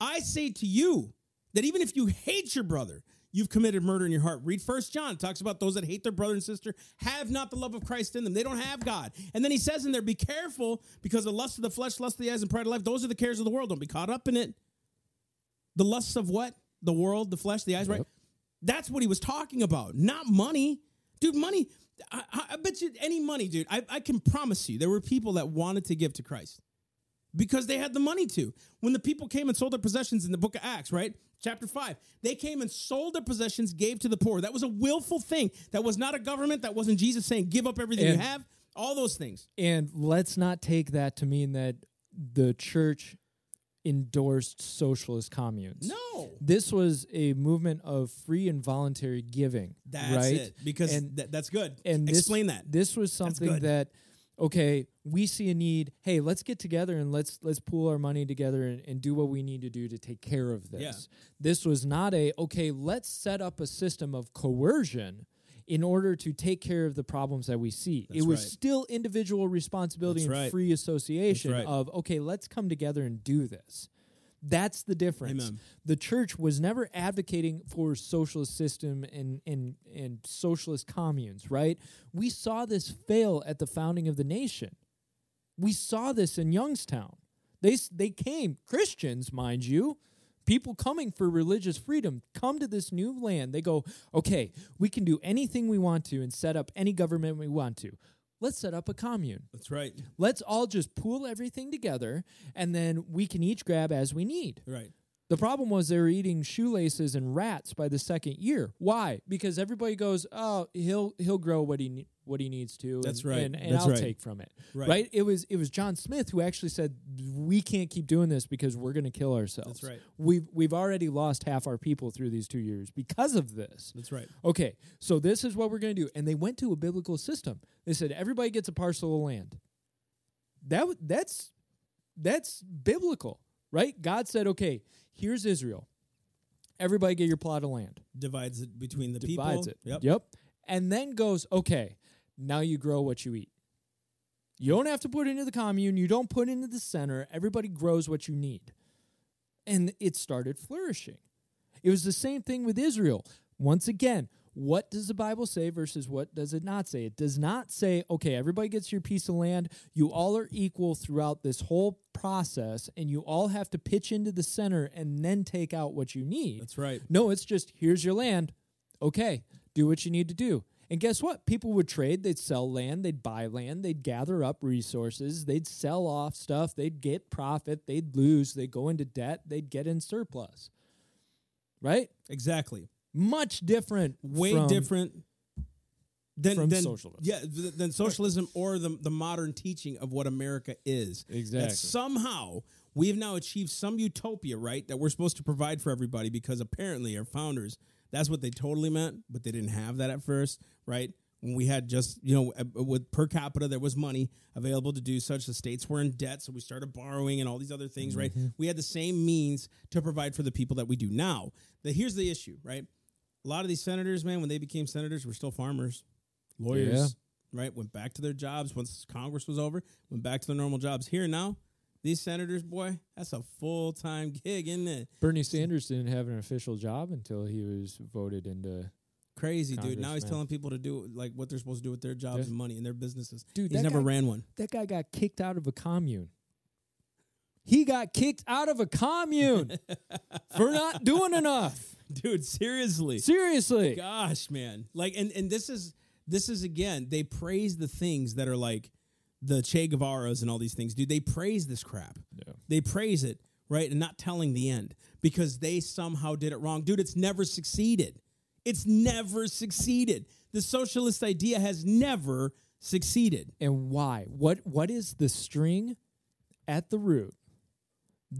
I say to you that even if you hate your brother, you've committed murder in your heart. Read First John. It talks about those that hate their brother and sister have not the love of Christ in them. They don't have God. And then he says in there, Be careful because the lust of the flesh, lust of the eyes, and pride of life, those are the cares of the world. Don't be caught up in it. The lusts of what? The world, the flesh, the eyes, right? That's what he was talking about, not money. Dude, money, I, I, bet you any money, dude, I, I can promise you there were people that wanted to give to Christ because they had the money to. When the people came and sold their possessions in the book of Acts, right? Chapter 5, they came and sold their possessions, gave to the poor. That was a willful thing. That was not a government. That wasn't Jesus saying, give up everything And- you have. All those things. And let's not take that to mean that the church endorsed socialist communes. No. This was a movement of free and voluntary giving. That's right? it. Because And- th- that's good. and this, Explain that. This was something that okay, we see a need. Hey, let's get together and let's let's pool our money together and, and do what we need to do to take care of this. Yeah. This was not a okay, let's set up a system of coercion in order to take care of the problems that we see. That's it was right. still individual responsibility That's and right. free association right. of okay, let's come together and do this. That's the difference. Amen. The church was never advocating for socialist system and, and and socialist communes, right? We saw this fail at the founding of the nation. We saw this in Youngstown. They they came Christians, mind you, people coming for religious freedom come to this new land. They go, "Okay, we can do anything we want to and set up any government we want to. Let's set up a commune." That's right. Let's all just pool everything together and then we can each grab as we need. Right. The problem was they were eating shoelaces and rats by the second year. Why? Because everybody goes, "Oh, he'll he'll grow what he ne- what he needs to." That's and, right. and, and That's I'll right. take from it. Right. It was it was John Smith who actually said, "We can't keep doing this because we're going to kill ourselves." That's right. We've we've already lost half our people through these two years because of this. That's right. Okay, so this is what we're going to do, and they went to a biblical system. They said everybody gets a parcel of land. That w- that's that's biblical, right? God said, "Okay, here's Israel. Everybody get your plot of land." Divides it between the Divides people. it. Yep. Yep. And then goes, "Okay, now you grow what you eat. You don't have to put into the commune. You don't put into the center. Everybody grows what you need." And it started flourishing. It was the same thing with Israel. Once again, what does the Bible say versus what does it not say? It does not say, okay, everybody gets your piece of land. You all are equal throughout this whole process, and you all have to pitch into the center and then take out what you need. That's right. No, it's just here's your land. Okay, do what you need to do. And guess what? People would trade, they'd sell land, they'd buy land, they'd gather up resources, they'd sell off stuff, they'd get profit, they'd lose, they'd go into debt, they'd get in surplus. Right? Exactly. Much different. Way from- different than from than, socialism. Yeah, than socialism or the the modern teaching of what America is. Exactly. That somehow we have now achieved some utopia, right? That we're supposed to provide for everybody because apparently our founders that's what they totally meant, but they didn't have that at first, right? When we had just, you know, with per capita, there was money available to do such. The states were in debt, so we started borrowing and all these other things, right? Mm-hmm. We had the same means to provide for the people that we do now. The, here's the issue, right? A lot of these senators, man, when they became senators, were still farmers, lawyers, right? Went back to their jobs once Congress was over, went back to their normal jobs. Here now, these senators, boy, that's a full time gig, isn't it? Bernie Sanders didn't have an official job until he was voted into. Crazy, dude. Now he's telling people to do like what they're supposed to do with their jobs Yeah. and money and their businesses. Dude, he's never guy- ran one. That guy got kicked out of a commune. He got kicked out of a commune for not doing enough. Dude, seriously. Seriously. Gosh, man. Like and and this is this is again, they praise the things that are like the Che Guevara's and all these things. Dude, they praise this crap. Yeah. They praise it, right? And not telling the end because they somehow did it wrong. Dude, it's never succeeded. It's never succeeded. The socialist idea has never succeeded. And why? What what is the string at the root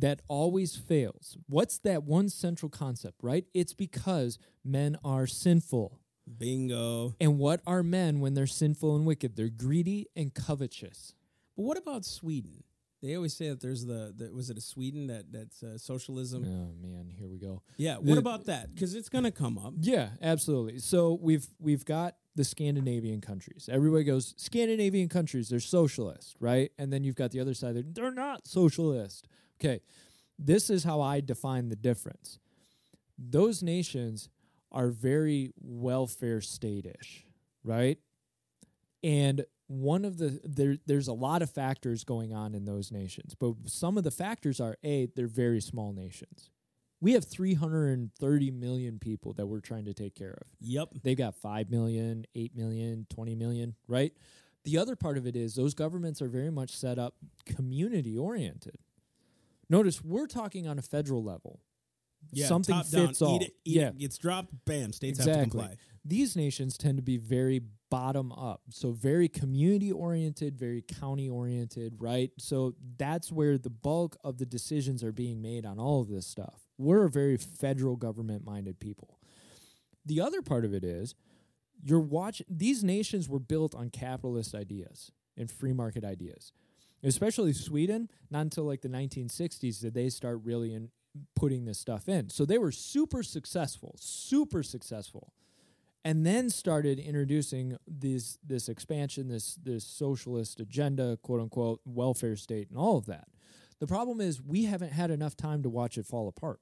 that always fails? What's that one central concept, right? It's because men are sinful. Bingo. And what are men when they're sinful and wicked? They're greedy and covetous. But what about Sweden? They always say that there's the, the was it a Sweden that that's uh, socialism? Oh man, here we go. Yeah. The- What about that? Because it's gonna come up. Yeah, absolutely. So we've we've got the Scandinavian countries. Everybody goes Scandinavian countries. They're socialist, right? And then you've got the other side. They're, they're not socialist. Okay, this is how I define the difference. Those nations are very welfare state-ish, right? And one of the there there's a lot of factors going on in those nations, but some of the factors are a they're very small nations We have 330 million people that we're trying to take care of. Yep. They've got 5 million, 8 million, 20 million, right? The other part of it is those governments are very much set up community oriented. Notice we're talking on a federal level. Yeah, Something top down, fits all. Eat it, eat yeah, it, gets dropped, bam, states have to exactly. comply. These nations tend to be very bottom up. So very community oriented, very county oriented, right? So that's where the bulk of the decisions are being made on all of this stuff. We're a very federal government minded people. The other part of it is you're watching these nations were built on capitalist ideas and free market ideas. Especially Sweden, not until like the 1960s did they start really in putting this stuff in. So they were super successful, super successful. And then started introducing this this expansion, this this socialist agenda, quote unquote, welfare state and all of that. The problem is we haven't had enough time to watch it fall apart.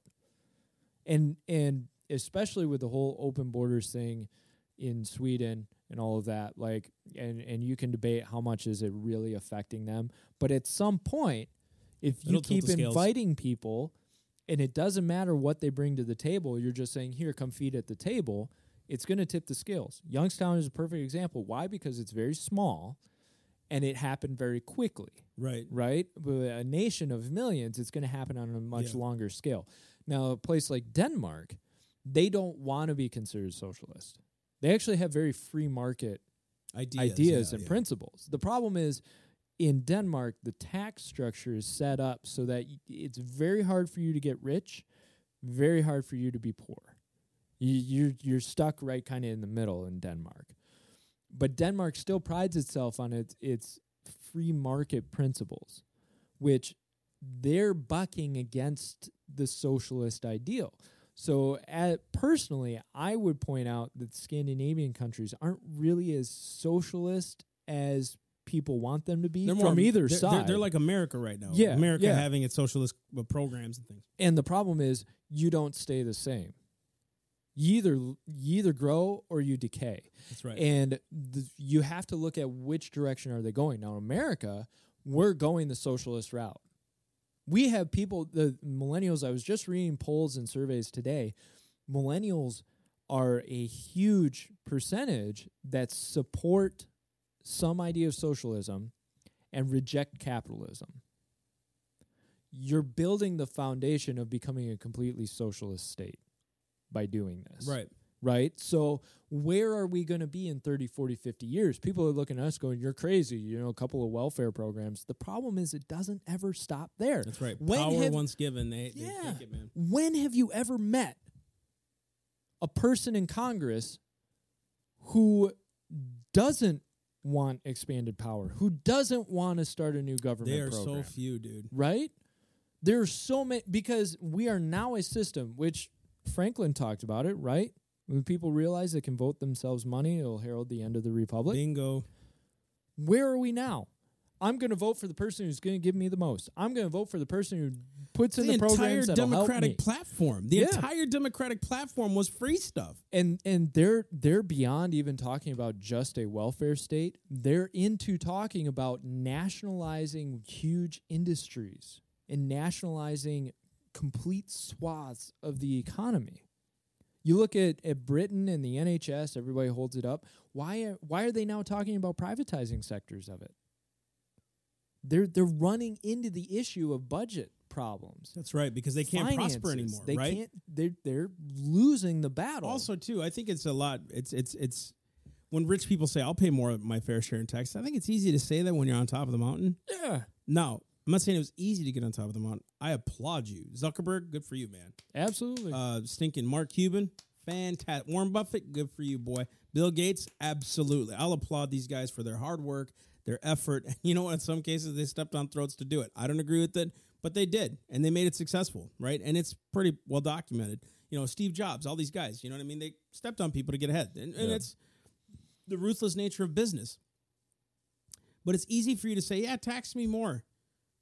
And and especially with the whole open borders thing in Sweden and all of that, like and and you can debate how much is it really affecting them. But at some point, if you It'll keep inviting people and it doesn't matter what they bring to the table, you're just saying, Here, come feed at the table, it's gonna tip the scales. Youngstown is a perfect example. Why? Because it's very small and it happened very quickly Right. right? But a nation of millions, it's going to happen on a much Yeah. longer scale. Now, a place like Denmark, they don't want to be considered socialist. They actually have very free market Ideas, ideas yeah, and yeah. principles. The problem is in Denmark, the tax structure is set up so that y- it's very hard for you to get rich, very hard for you to be poor. You, you're you're stuck right kind of in the middle in Denmark. But Denmark still prides itself on its its free market principles, which they're bucking against the socialist ideal. So, at, personally, I would point out that Scandinavian countries aren't really as socialist as people want them to be They're from more, either they're, side. They're, they're like America right now. Yeah, America yeah. having its socialist uh, programs and things. and the problem is, you don't stay the same. You either you either grow or you decay. That's right. And the, you have to look at which direction are they going. Now, America, we're going the socialist route. We have people, the millennials. I was just reading polls and surveys today. Millennials are a huge percentage that support some idea of socialism and reject capitalism. You're building the foundation of becoming a completely socialist state by doing this right. Right? So where are we going to be in 30, 40, 50 years? People are looking at us going, you're crazy. You know, a couple of welfare programs. The problem is it doesn't ever stop there. That's right. When Power have- once given, they, they Yeah. take it, man. When have you ever met a person in Congress who doesn't want expanded power, who doesn't want to start a new government They are program? so few, dude. right? There are so many because we are now a system which Franklin talked about it, right? When people realize they can vote themselves money, it'll herald the end of the republic. Bingo. Where are we now? I'm going to vote for the person who's going to give me the most. I'm going to vote for the person who puts in the the, entire programs me. Democratic platform. The Yeah. entire Democratic platform was free stuff. and and they're they're beyond even talking about just a welfare state. They're into talking about nationalizing huge industries and nationalizing complete swaths of the economy. You look at, at Britain and the NHS, everybody holds it up. Why are, why are they now talking about privatizing sectors of it? They're they're running into the issue of budget problems. That's right, because they can't prosper anymore, They right? can't they're they're losing the battle. Also, too, I think it's a lot. It's it's it's when rich people say, "I'll pay more of my fair share in tax." I think it's easy to say that when you're on top of the mountain. yeah. No, I'm not saying it was easy to get on top of the mountain. I applaud you, Zuckerberg. Good for you, man. Absolutely. Uh, stinking Mark Cuban, fantastic. Warren Buffett, good for you, boy. Bill Gates, absolutely. I'll applaud these guys for their hard work, their effort. You know? In some cases, they stepped on throats to do it. I don't agree with it, but they did, and they made it successful, right? And it's pretty well documented. You know, Steve Jobs, all these guys. You know what I mean? They stepped on people to get ahead, and, and Yeah. it's the ruthless nature of business. But it's easy for you to say, "Yeah, tax me more,"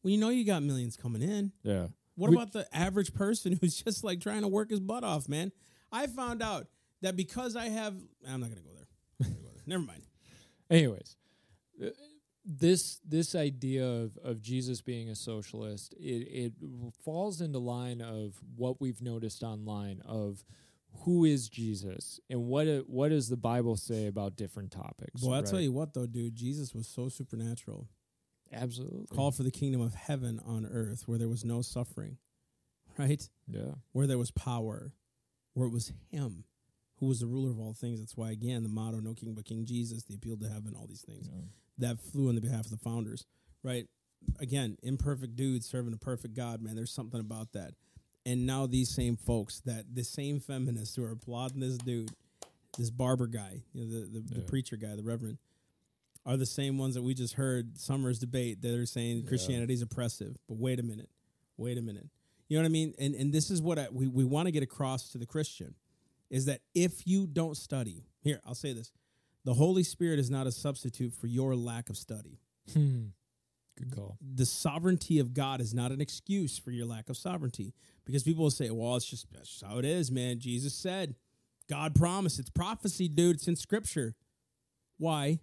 when you know you got millions coming in. yeah. What We- about the average person who's just like trying to work his butt off, man? I found out that because I have, I'm not gonna go there. Gonna go there. Never mind. Anyways, uh, this this idea of, of Jesus being a socialist it, it falls into line of what we've noticed online of who is Jesus and what it, what does the Bible say about different topics. Well, I'll right? tell you what, though, dude, Jesus was so supernatural. Absolutely. Call for the kingdom of heaven on earth where there was no suffering, right? yeah, Where there was power, where it was Him who was the ruler of all things. That's why, again, the motto, no king but King Jesus, the appeal to heaven, all these things yeah. that flew on the behalf of the founders, right? Again, imperfect dudes serving a perfect God, man. There's something about that. And now these same folks, that the same feminists who are applauding this dude, this barber guy, you know, the the, the preacher guy, the reverend, are the same ones that we just heard Summers debate that are saying Christianity is oppressive. But wait a minute, wait a minute. You know what I mean? And and this is what I, we we want to get across to the Christian is that if you don't study, here I'll say this: the Holy Spirit is not a substitute for your lack of study Hmm. Good call. the sovereignty of God is not an excuse for your lack of sovereignty because people will say, well, it's just, that's just how it is, man. Jesus said, God promised. It's prophecy, dude. It's in scripture. Why?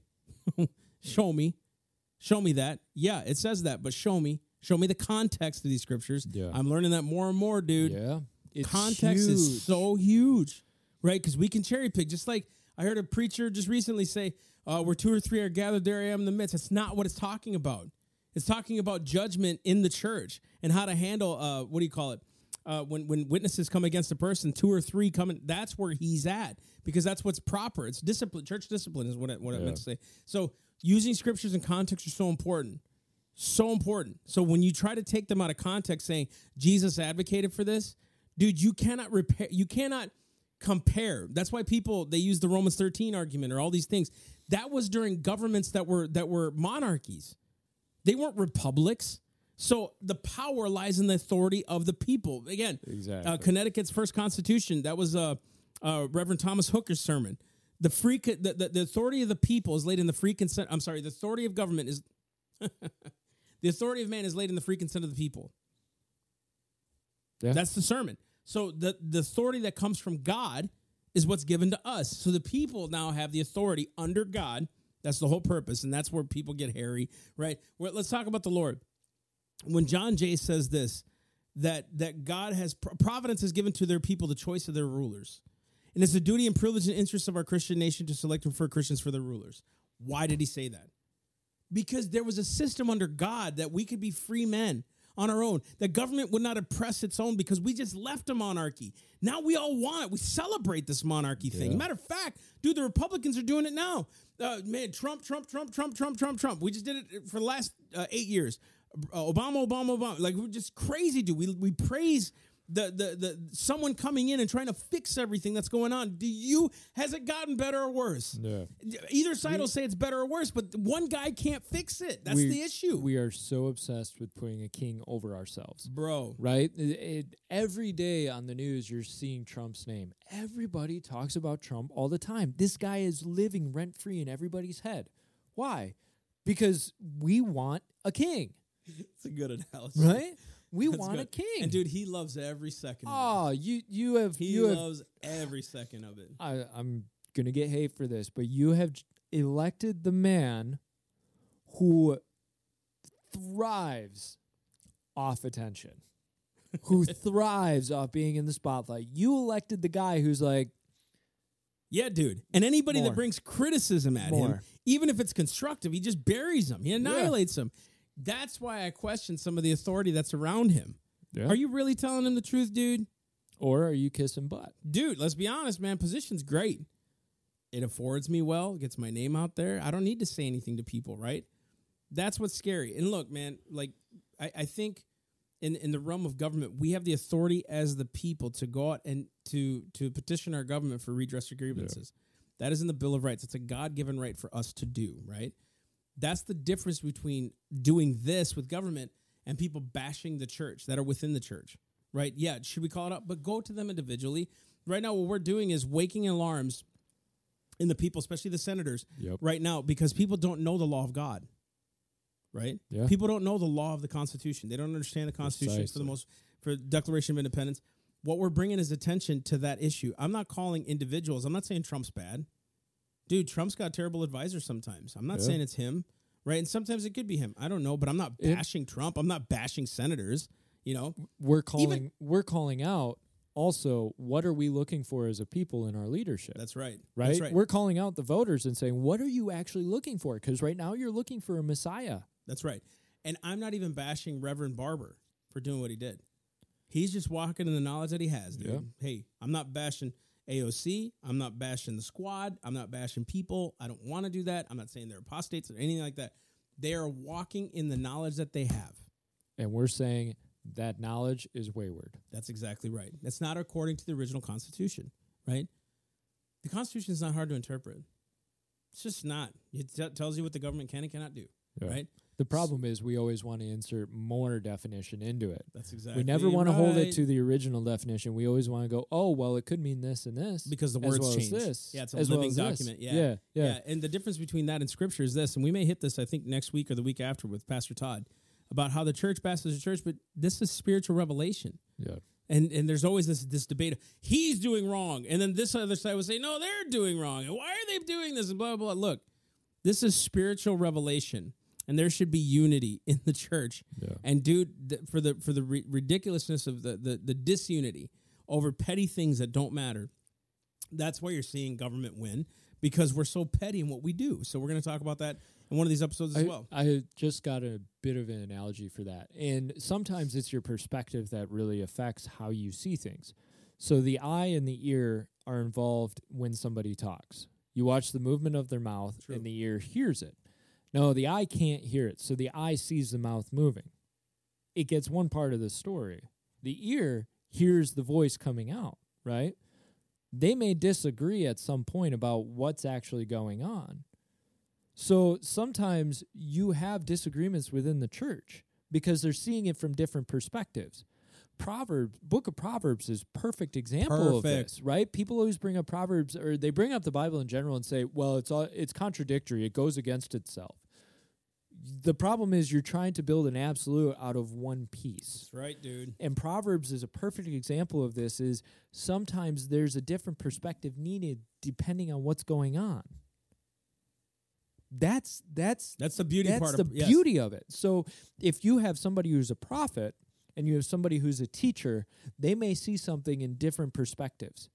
show me. Show me that. Yeah, it says that, but show me. Show me the context of these scriptures. Yeah. I'm learning that more and more, dude yeah, it's context is so huge, right? Because we can cherry pick. Just like I heard a preacher just recently say, uh, "Where two or three are gathered, there I am in the midst." That's not what it's talking about. It's talking about judgment in the church and how to handle. Uh, what do you call it? Uh, when when witnesses come against a person, two or three coming. That's where he's at because that's what's proper. It's discipline. Church discipline is what I, what I meant to say. So using scriptures in context are so important so important. So when you try to take them out of context, saying Jesus advocated for this, dude, you cannot repair. You cannot compare. That's why people they use the Romans thirteen argument or all these things. That was during governments that were that were monarchies. They weren't republics. So the power lies in the authority of the people. Again, Exactly. uh, Connecticut's first constitution. That was uh, uh, Reverend Thomas Hooker's sermon. The free co- the, the, the authority of the people is laid in the free consent. I'm sorry, the authority of government is the authority of man is laid in the free consent of the people. Yeah. That's the sermon. So the the authority that comes from God is what's given to us. So the people now have the authority under God. That's the whole purpose, and that's where people get hairy, right? Well, let's talk about the Lord. When John Jay says this, that that God has providence has given to their people the choice of their rulers, and it's the duty and privilege and interest of our Christian nation to select and prefer Christians for their rulers. Why did he say that? because there was a system under God that we could be free men on our own. That government would not oppress its own because we just left a monarchy. Now we all want it. We celebrate this monarchy thing. Yeah. Matter of fact, dude, the Republicans are doing it now. Uh, man, Trump, Trump, Trump, Trump, Trump, Trump, Trump. We just did it for the last uh, eight years. Uh, Obama, Obama, Obama. Like we're just crazy, dude. We we praise. The, the the someone coming in and trying to fix everything that's going on. Do you has it gotten better or worse? Yeah. Either side will say it's better or worse, but one guy can't fix it. That's We- the issue, We are so obsessed with putting a king over ourselves. bro. Right? It, it- every day on the news, you're seeing Trump's name. Everybody talks about Trump all the time. This guy is living rent free in everybody's head. Why? Because we want a king, It's a good analogy, right? We That's want a good. king. And dude, he loves every second. of it. oh, you you have it. he you have loves every second of it. I, I'm gonna get hate for this, but you have j- elected the man who thrives off attention, who thrives off being in the spotlight. You elected the guy who's like, Yeah, dude. And anybody More. that brings criticism at him, More. even if it's constructive, he just buries them. He annihilates them. That's why I question some of the authority that's around him. Yeah. Are you really telling him the truth, dude? or are you kissing butt? Dude, let's be honest, man. Position's great. It affords me well, gets my name out there. I don't need to say anything to people, right? That's what's scary. And look, man, like I, I think in in the realm of government, we have the authority as the people to go out and to to petition our government for redress of grievances. That is in the Bill of Rights. It's a God given right for us to do, right? That's the difference between doing this with government and people bashing the church that are within the church, right? Yeah, should we call it out? But go to them individually. Right now, what we're doing is waking alarms in the people, especially the senators, Yep. right now, because people don't know the law of God, right? Yeah. People don't know the law of the Constitution. They don't understand the Constitution for the most for Declaration of Independence. What we're bringing is attention to that issue. I'm not calling individuals. I'm not saying Trump's bad, dude. Trump's got terrible advisors sometimes. I'm not Yeah. saying it's him, right? And sometimes it could be him. I don't know, but I'm not It- bashing Trump. I'm not bashing senators. You know, we're calling we're calling out also what are we looking for as a people in our leadership that's right. right? That's right. we're calling out the voters and saying what are you actually looking for because right now you're looking for a messiah That's right. And I'm not even bashing Reverend Barber for doing what he did. He's just walking in the knowledge that he has, dude. Yeah. Hey, I'm not bashing AOC. I'm not bashing the squad. I'm not bashing people. I don't want to do that. I'm not saying they're apostates or anything like that. They are walking in the knowledge that they have. and we're saying that knowledge is wayward That's exactly right. That's not according to the original Constitution, right? The Constitution is not hard to interpret. It's just not. It t- tells you what the government can and cannot do, Yeah. right? The problem is we always want to insert more definition into it That's exactly. we never want to hold it to the original definition we always want to go oh well it could mean this and this because the words well as change. this, yeah, it's a well living as document. Yeah. yeah yeah yeah, And the difference between that and scripture is this, and we may hit this, I think, next week or the week after with Pastor Todd about how the church pastors the church, but this is spiritual revelation. yeah And and there's always this this debate of he's doing wrong, and then this other side would say no, they're doing wrong, and why are they doing this? And blah blah. blah. Look, this is spiritual revelation, and there should be unity in the church. Yeah. And dude, th- for the for the ri- ridiculousness of the, the the disunity over petty things that don't matter, that's why you're seeing government win because we're so petty in what we do. So we're going to talk about that in one of these episodes as I, well. I just got a bit of an analogy for that. And sometimes it's your perspective that really affects how you see things. So the eye and the ear are involved when somebody talks. You watch the movement of their mouth True. and the ear hears it. No, the eye can't hear it. So the eye sees the mouth moving. It gets one part of the story. The ear hears the voice coming out, right? They may disagree at some point about what's actually going on. So sometimes you have disagreements within the church because they're seeing it from different perspectives. Proverbs, Book of Proverbs is perfect example of this, right? People always bring up Proverbs or they bring up the Bible in general and say, "Well, it's all, it's contradictory. It goes against itself." The problem is you're trying to build an absolute out of one piece That's right, dude. and proverbs is a perfect example of this is sometimes there's a different perspective needed depending on what's going on that's that's That's the beauty that's part the of yes. beauty of it so if you have somebody who's a prophet and you have somebody who's a teacher they may see something in different perspectives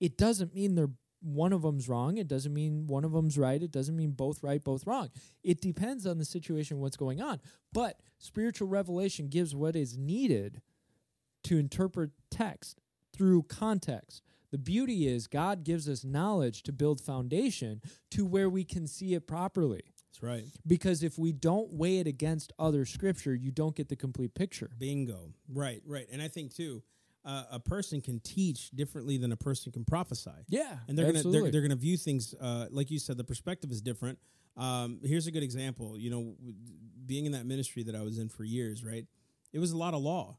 it doesn't mean they're one of them's wrong it doesn't mean one of them's right it doesn't mean both right both wrong it depends on the situation what's going on but spiritual revelation gives what is needed to interpret text through context. The beauty is God gives us knowledge to build foundation to where we can see it properly. That's right. Because if we don't weigh it against other scripture, you don't get the complete picture. Bingo. Right, right. And I think too, uh, a person can teach differently than a person can prophesy. Yeah, and they're gonna they're, they're gonna view things uh, like you said. The perspective is different. Um, here's a good example. You know, being in that ministry that I was in for years, right? It was a lot of law.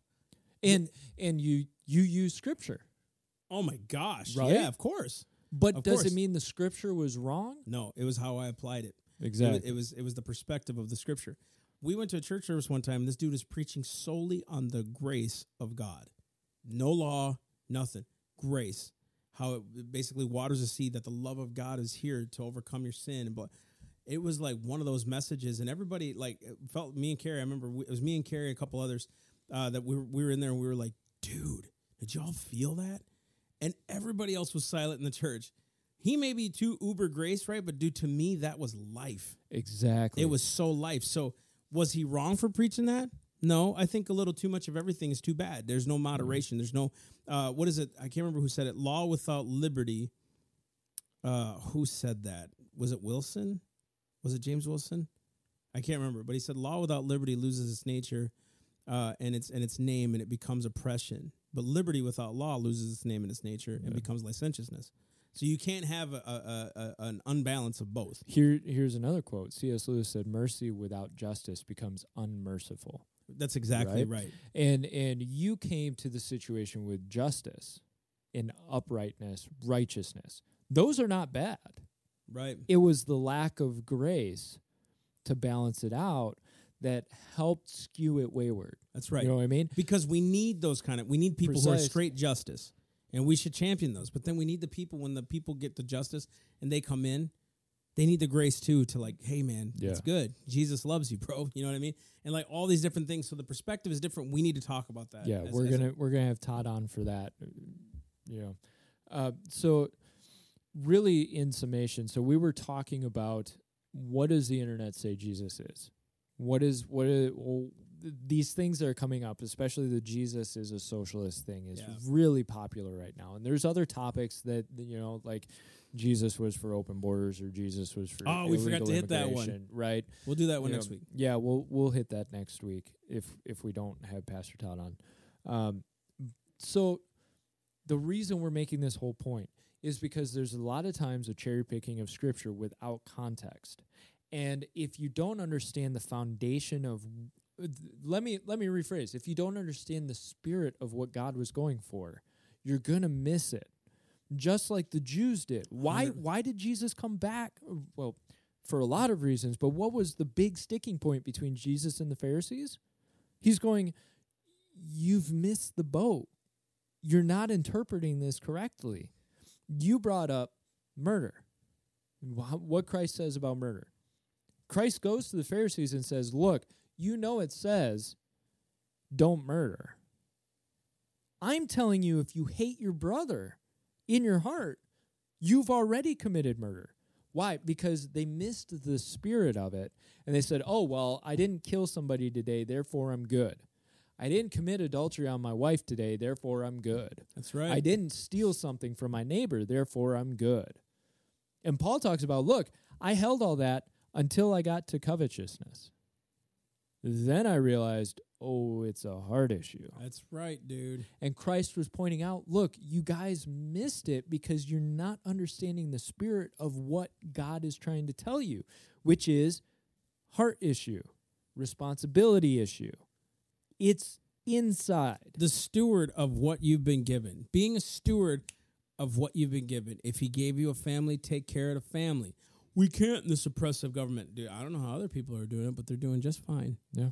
and and you you use scripture, Oh my gosh! Right? Yeah, of course. but Of does course. it mean the scripture was wrong? No, it was how I applied it. It Exactly. it was it was the perspective of the scripture. We went to a church service one time. And this dude was preaching solely on the grace of God, no law, nothing, grace. How it basically waters the seed that the love of God is here to overcome your sin. But it was like one of those messages, and everybody like felt me and Carrie. I remember we, it was me and Carrie, a couple others uh, that we were, we were in there, and we were like, "Dude, did y'all feel that?" And everybody else was silent in the church. He may be too uber grace, right? But dude, to me, that was life. exactly. It was so life. So was he wrong for preaching that? No, I think a little too much of everything is too bad. There's no moderation. There's no uh, what is it? I can't remember who said it. Law without liberty. Uh, who said that? Was it Wilson? Was it James Wilson? I can't remember, but he said law without liberty loses its nature uh, and its and its name, and it becomes oppression. But liberty without law loses its name and its nature and becomes licentiousness. So you can't have a, a, a, a, an unbalance of both. Here, here's another quote. C.S. Lewis said, "Mercy without justice becomes unmerciful." That's exactly Right? right. And and you came to the situation with justice, and uprightness, righteousness. Those are not bad. Right. It was the lack of grace to balance it out that helped skew it wayward. That's right. You know what I mean? because we need those kind of we need people who are straight justice and we should champion those but then we need the people when the people get the justice and they come in they need the grace too to like, hey man, Yeah. it's good. Jesus loves you, bro. You know what I mean? And like all these different things. So the perspective is different. We need to talk about that. yeah, as- we're as gonna we're gonna have Todd on for that. Yeah. Uh, so really in summation, so we were talking about what does the internet say Jesus is? What is what is, well, these things that are coming up, especially the Jesus is a socialist thing, is Yeah. really popular right now. And there's other topics that you know, like Jesus was for open borders or Jesus was for Oh, we forgot to hit that one. right? We'll do that one you next know, week. Yeah, we'll we'll hit that next week if if we don't have Pastor Todd on. Um, so the reason we're making this whole point is because there's a lot of times a cherry picking of scripture without context, and if you don't understand the foundation of let me let me rephrase if you don't understand the spirit of what God was going for you're going to miss it just like the Jews did. Why why did Jesus come back? Well for a lot of reasons but what was the big sticking point between Jesus and the Pharisees? He's going you've missed the boat. You're not interpreting this correctly. You brought up murder. What Christ says about murder? Christ goes to the Pharisees and says, Look, you know it says, don't murder. I'm telling you, if you hate your brother in your heart, you've already committed murder. Why? Because they missed the spirit of it and they said, Oh, well, I didn't kill somebody today, therefore I'm good. I didn't commit adultery on my wife today, therefore I'm good. That's right. I didn't steal something from my neighbor, therefore I'm good. And Paul talks about, look, I held all that until I got to covetousness. Then I realized, oh, it's a heart issue. That's right, dude. And Christ was pointing out, look, you guys missed it because you're not understanding the spirit of what God is trying to tell you, which is heart issue, responsibility issue. It's inside. The steward of what you've been given. Being a steward of what you've been given. If he gave you a family, take care of the family. We can't in this oppressive government. Dude, I don't know how other people are doing it, but they're doing just fine. Yeah.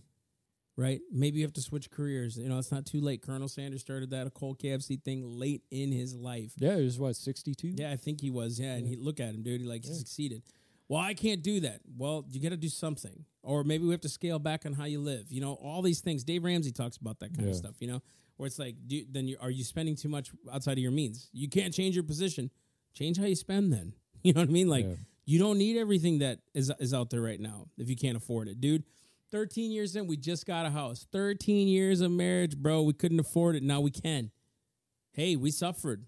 Right? Maybe you have to switch careers. You know, it's not too late. Colonel Sanders started that a cold KFC thing late in his life. Yeah, it was what, 62? Yeah, I think he was. Yeah, and Yeah. he look at him, dude. He like he Yeah. succeeded. Well, I can't do that. Well, you got to do something, or maybe we have to scale back on how you live. You know, all these things. Dave Ramsey talks about that kind of stuff. You know, where it's like, do, then you, are you spending too much outside of your means? You can't change your position. Change how you spend. Then you know what I mean. Like Yeah. you don't need everything that is is out there right now if you can't afford it, dude. 13 years in, we just got a house. 13 years of marriage, bro. We couldn't afford it. Now we can. Hey, we suffered.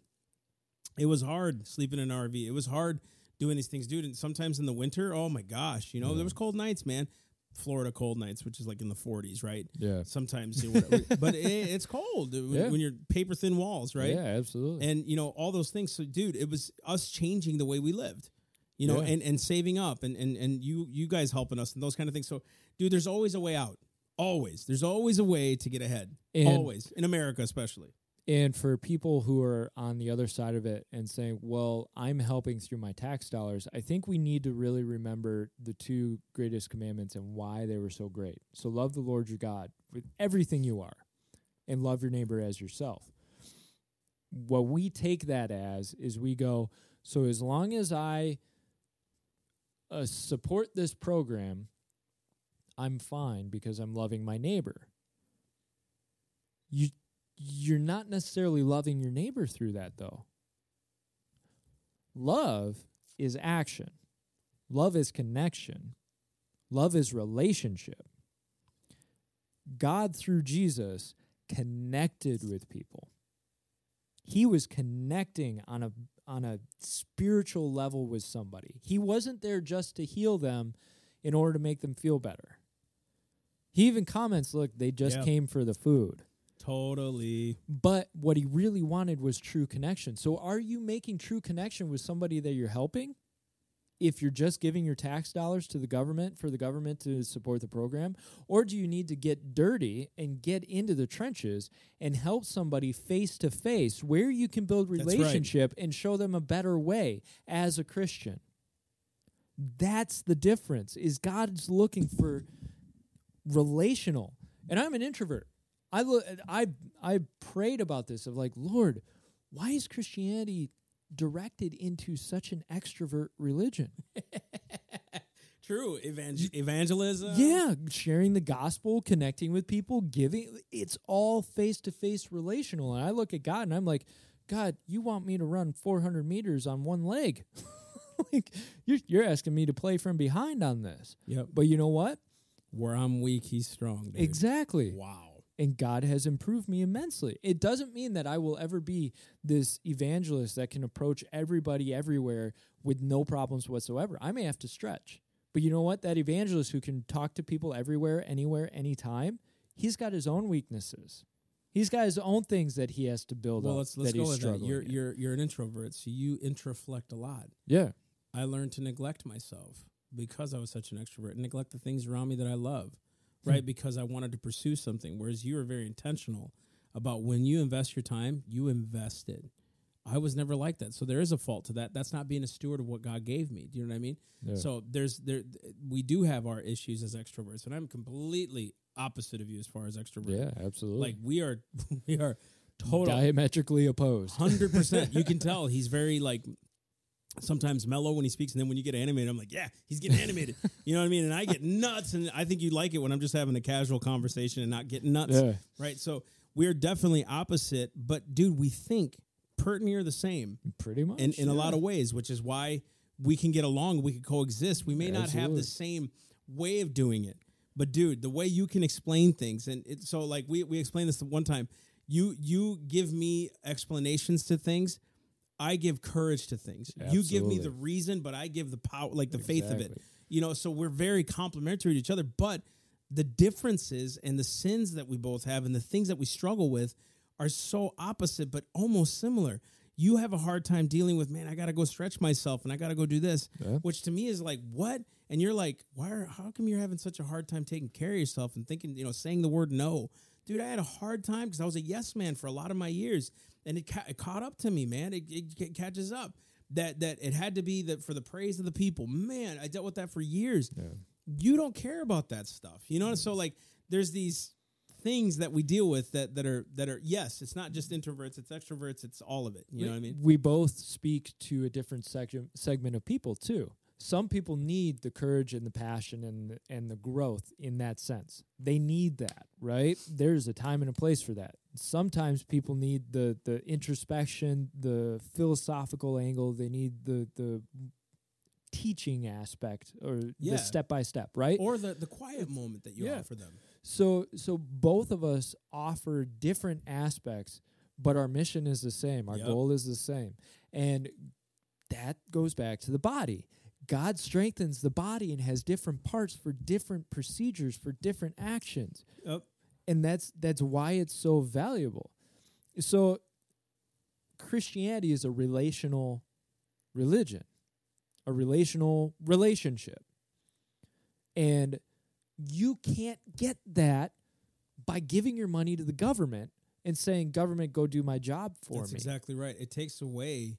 It was hard sleeping in an RV. It was hard doing these things, dude. And sometimes in the winter, oh my gosh, you know, there was cold nights, man. Florida cold nights, which is like in the 40s, right? Yeah. Sometimes, you know, but it, it's cold when, Yeah. when you're paper thin walls, right? Yeah, absolutely. and you know all those things so dude it was us changing the way we lived you know Yeah. and and saving up and and and you you guys helping us and those kind of things so dude there's always a way out always there's always a way to get ahead And- always in america especially And for people who are on the other side of it and saying, well, I'm helping through my tax dollars, I think we need to really remember the two greatest commandments and why they were so great. So, love the Lord your God with everything you are, and love your neighbor as yourself. What we take that as is we go, so as long as I uh, support this program, I'm fine because I'm loving my neighbor. You you're not necessarily loving your neighbor through that though. Love is action. Love is connection. Love is relationship. God through Jesus connected with people. He was connecting on a on a spiritual level with somebody. He wasn't there just to heal them in order to make them feel better. He even comments, look, they just Yep. came for the food. totally But what he really wanted was true connection. So are you making true connection with somebody that you're helping? If you're just giving your tax dollars to the government for the government to support the program? Or do you need to get dirty and get into the trenches and help somebody face to face where you can build right. relationship and show them a better way as a Christian? That's the difference. Is God's looking for relational. And I'm an introvert. I look I I prayed about this of like, Lord, why is Christianity directed into such an extrovert religion. True. Evangel- evangelism. yeah, sharing the gospel, connecting with people, giving it's all face to face relational. And I look at God and I'm like, God, you want me to run 400 meters on one leg? like you're, you're asking me to play from behind on this. Yep. But you know what? Where I'm weak, he's strong. Dude. Exactly. Wow. And God has improved me immensely. It doesn't mean that I will ever be this evangelist that can approach everybody everywhere with no problems whatsoever. I may have to stretch. But you know what? That evangelist who can talk to people everywhere, anywhere, anytime, he's got his own weaknesses. He's got his own things that he has to build Well, up. let's let's that go with that. You're in. you're you're an introvert, so you introflect a lot. yeah. I learned to neglect myself because I was such an extrovert, and neglect the things around me that I love. Hmm. right? Because I wanted to pursue something. Whereas you are very intentional about when you invest your time, you invest it. I was never like that, so there is a fault to that. That's not being a steward of what God gave me. Do you know what I mean? Yeah. So there's there we do have our issues as extroverts, and I'm completely opposite of you as far as extrovert. Yeah, absolutely. Like we are, we are total diametrically opposed. hundred percent. You can tell he's very like sometimes mellow when he speaks, and then when you get animated, I'm like, yeah, he's getting animated. you know what I mean? And I get nuts, and I think you like it when I'm just having a casual conversation and not getting nuts, Yeah. right? So we're definitely opposite, but dude, we think pert near the same Pretty much. in in a lot of ways, which is why we can get along, we can coexist. We may not have the same way of doing it, but dude, the way you can explain things, and it, so like we we explained this one time. You you give me explanations to things. I give courage to things. You give me the reason, but I give the power, like the faith of it. You know, so we're very complementary to each other. But the differences and the sins that we both have and the things that we struggle with are so opposite, but almost similar. You have a hard time dealing with, man, I got to go stretch myself and I got to go do this, Yeah. which to me is like, what? And you're like, why? Are, how come you're having such a hard time taking care of yourself and thinking, you know, saying the word no? Dude, I had a hard time because I was a yes man for a lot of my years, and it, ca- it caught up to me, man. It, it, it catches up that that it had to be that for the praise of the people. Man, I dealt with that for years. You don't care about that stuff, you know. So mm-hmm. like, there's these things that we deal with that that are that are yes, it's not just introverts, it's extroverts, it's all of it. You know what I mean? We both speak to a different section segment of people too. Some people need the courage and the passion and the, and the growth in that sense. They need that, right? There's a time and a place for that. Sometimes people need the the introspection, the philosophical angle. They need the the teaching aspect or Yeah. the step by step, right? Or the the quiet moment that you Yeah. offer them. So so both of us offer different aspects, but our mission is the same. Our Yep. goal is the same. And that goes back to the body. God strengthens the body and has different parts for different procedures for different actions. Yep. And that's that's why it's so valuable. So Christianity is a relational religion, a relational relationship. And you can't get that by giving your money to the government and saying, government, go do my job for That's me. exactly right. It takes away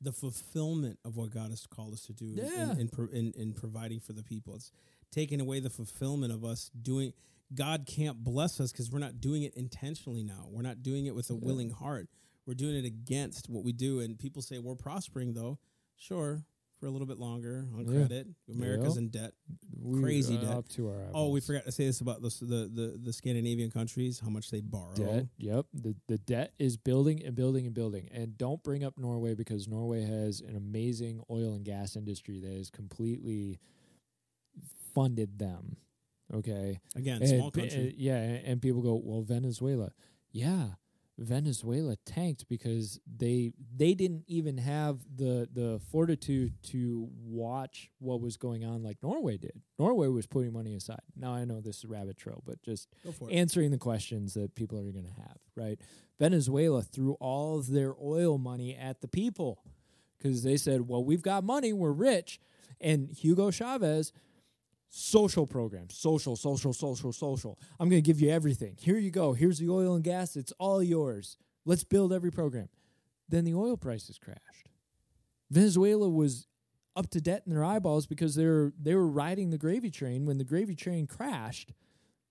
the fulfillment of what God has called us to do in- Yeah. in, in, in, in providing for the people. It's taking away the fulfillment of us doing. God can't bless us because we're not doing it intentionally now. We're not doing it with a willing heart. We're doing it against what we do. And people say we're prospering though. Sure, for a little bit longer on Yeah. credit. America's Yeah. in debt. We crazy debt. Up to our Oh, we forgot to say this about the the the, the Scandinavian countries, how much they borrow. Debt. Yep. The the debt is building and building and building. And don't bring up Norway because Norway has an amazing oil and gas industry that has completely funded them. Okay. Again, And small country. uh, yeah, and, and people go, "Well, Venezuela." Yeah. Venezuela tanked because they they didn't even have the the fortitude to watch what was going on like Norway did. Norway was putting money aside. Now I know this is rabbit trail, but just Go for it. answering the questions that people are going to have, right? Venezuela threw all of their oil money at the people because they said, well, we've got money, we're rich. And Hugo Chavez, social programs, social, social, social, social. I'm going to give you everything. Here you go. Here's the oil and gas. It's all yours. Let's build every program. Then the oil prices crashed. Venezuela was up to debt in their eyeballs because they were they were riding the gravy train. When the gravy train crashed,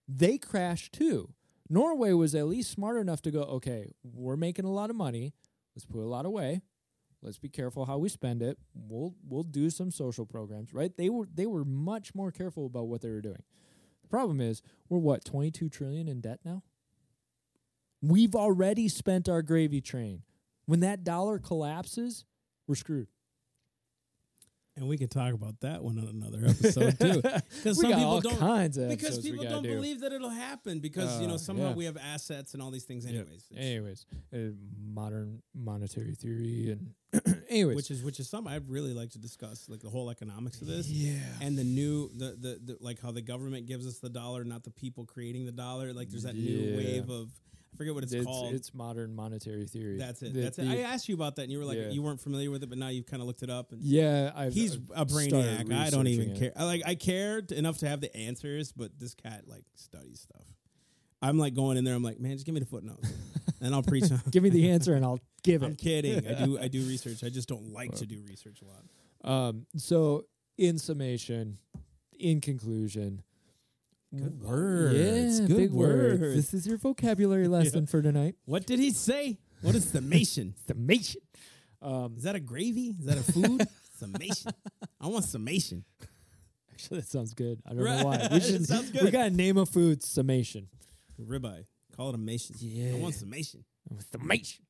they crashed too. Norway was at least smart enough to go, okay, we're making a lot of money. Let's put a lot away. Let's be careful how we spend it. We'll we'll do some social programs, right? They were they were much more careful about what they were doing. The problem is we're what twenty two trillion in debt now. We've already spent our gravy train. When that dollar collapses, we're screwed. And we can talk about that one on another episode too. Because some got people all don't kinds of because people don't do. believe that it'll happen because you know Uh, somehow yeah. we have assets and all these things anyways. Anyways, uh, modern monetary theory and anyways, which is which is something I'd really like to discuss, like the whole economics of this. yeah, And the new the, the the like how the government gives us the dollar, not the people creating the dollar. Like there's that new wave of I forget what it's, it's, called. it's modern monetary theory. that's it. The- that's it. I asked you about that, and you were like Yeah. you weren't familiar with it, but now you've kind of looked it up. And yeah, I've, he's I've a brainiac. I don't even it. care. I like I cared enough to have the answers, but this cat like studies stuff. I'm like going in there. I'm like, man, just give me the footnotes, and I'll preach. on Give me the answer and I'll give it. I'm kidding. I do. I do research. I just don't like to do research a lot. Um, so in summation, in conclusion, Good w- words. Yeah, Good big words. words. This is your vocabulary lesson for tonight. What did he say? What is summation? Summation. Um, Is that a gravy? Is that a food? summation. I want summation. actually, that sounds good. I don't know why. We should. sounds We good. got to name a food. Summation. Ribeye. Call it a mation. Yeah. I want summation. Summation.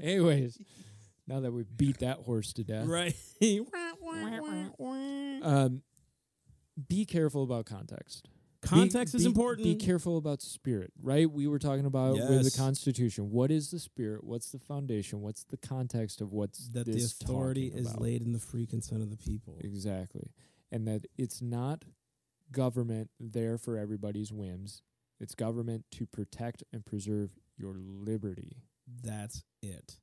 Anyways, now that we beat that horse to death, Right. um, be careful about context. Be- Context is be- important. Be careful about spirit, right? We were talking about with the Constitution. What is the spirit? What's the foundation? What's the context of what's that the authority is about? laid in the free consent of the people. Exactly, and that it's not government there for everybody's whims. It's government to protect and preserve your liberty. That's it.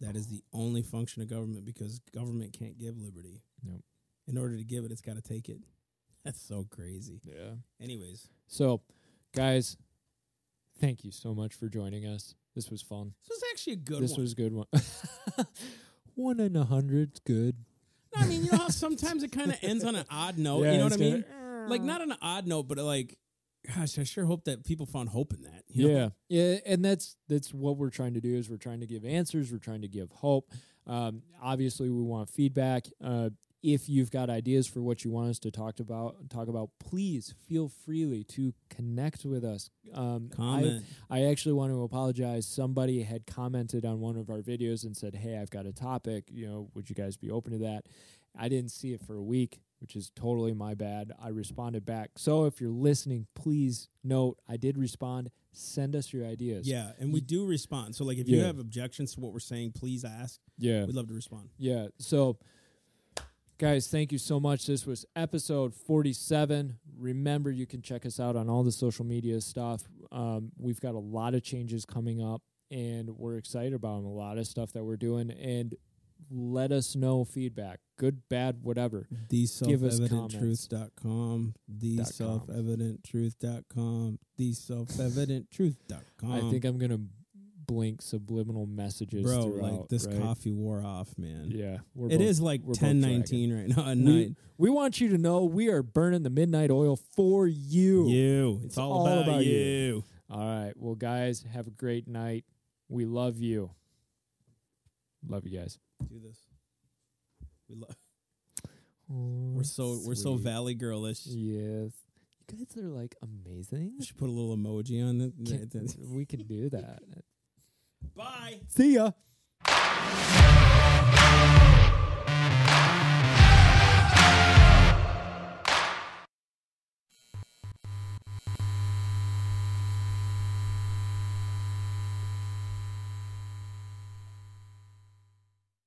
That is the only function of government because government can't give liberty. Nope. In order to give it, it's got to take it. That's so crazy. Yeah. Anyways, So, guys, thank you so much for joining us. This was fun. this was actually a good this one. was a good one. one in a hundred's good. I mean, you know how sometimes it kind of ends on an odd note. Yeah, you know what I it's mean? kinda- Like not on an odd note, but like, gosh, I sure hope that people found hope in that. you know? Yeah, yeah, and that's that's what we're trying to do is we're trying to give answers, we're trying to give hope. Um, obviously, we want feedback. Uh, if you've got ideas for what you want us to talk about, talk about, please feel freely to connect with us. Um, I- Comment. I actually want to apologize. Somebody had commented on one of our videos and said, "Hey, I've got a topic. You know, would you guys be open to that?" I didn't see it for a week, which is totally my bad. I responded back. So if you're listening, please note I did respond. Send us your ideas. Yeah, and we do respond. So like, if you have objections to what we're saying, please ask. yeah, We'd love to respond. yeah. So, guys, thank you so much. This was episode 47. Remember, you can check us out on all the social media stuff. Um, we've got a lot of changes coming up, and we're excited about 'em, A lot of stuff that we're doing, and let us know feedback, good, bad, whatever. The self-evidenttruth.com. The Dot com. self-evidenttruth.com. The self-evidenttruth.com. I think I'm gonna blink subliminal messages bro, throughout. like this right? coffee wore off, man. Yeah, we're It both- is like we're both ten nineteen right now at We, night. we want you to know we are burning the midnight oil for you. You. It's, It's all, all about, about you. you. All right. Well, guys, have a great night. We love you. Love you guys. Do this. We love. Oh, we're so we're so valley girlish. Yes. You guys are like amazing. We should put a little emoji on it. Can- we can do that. Bye. See ya.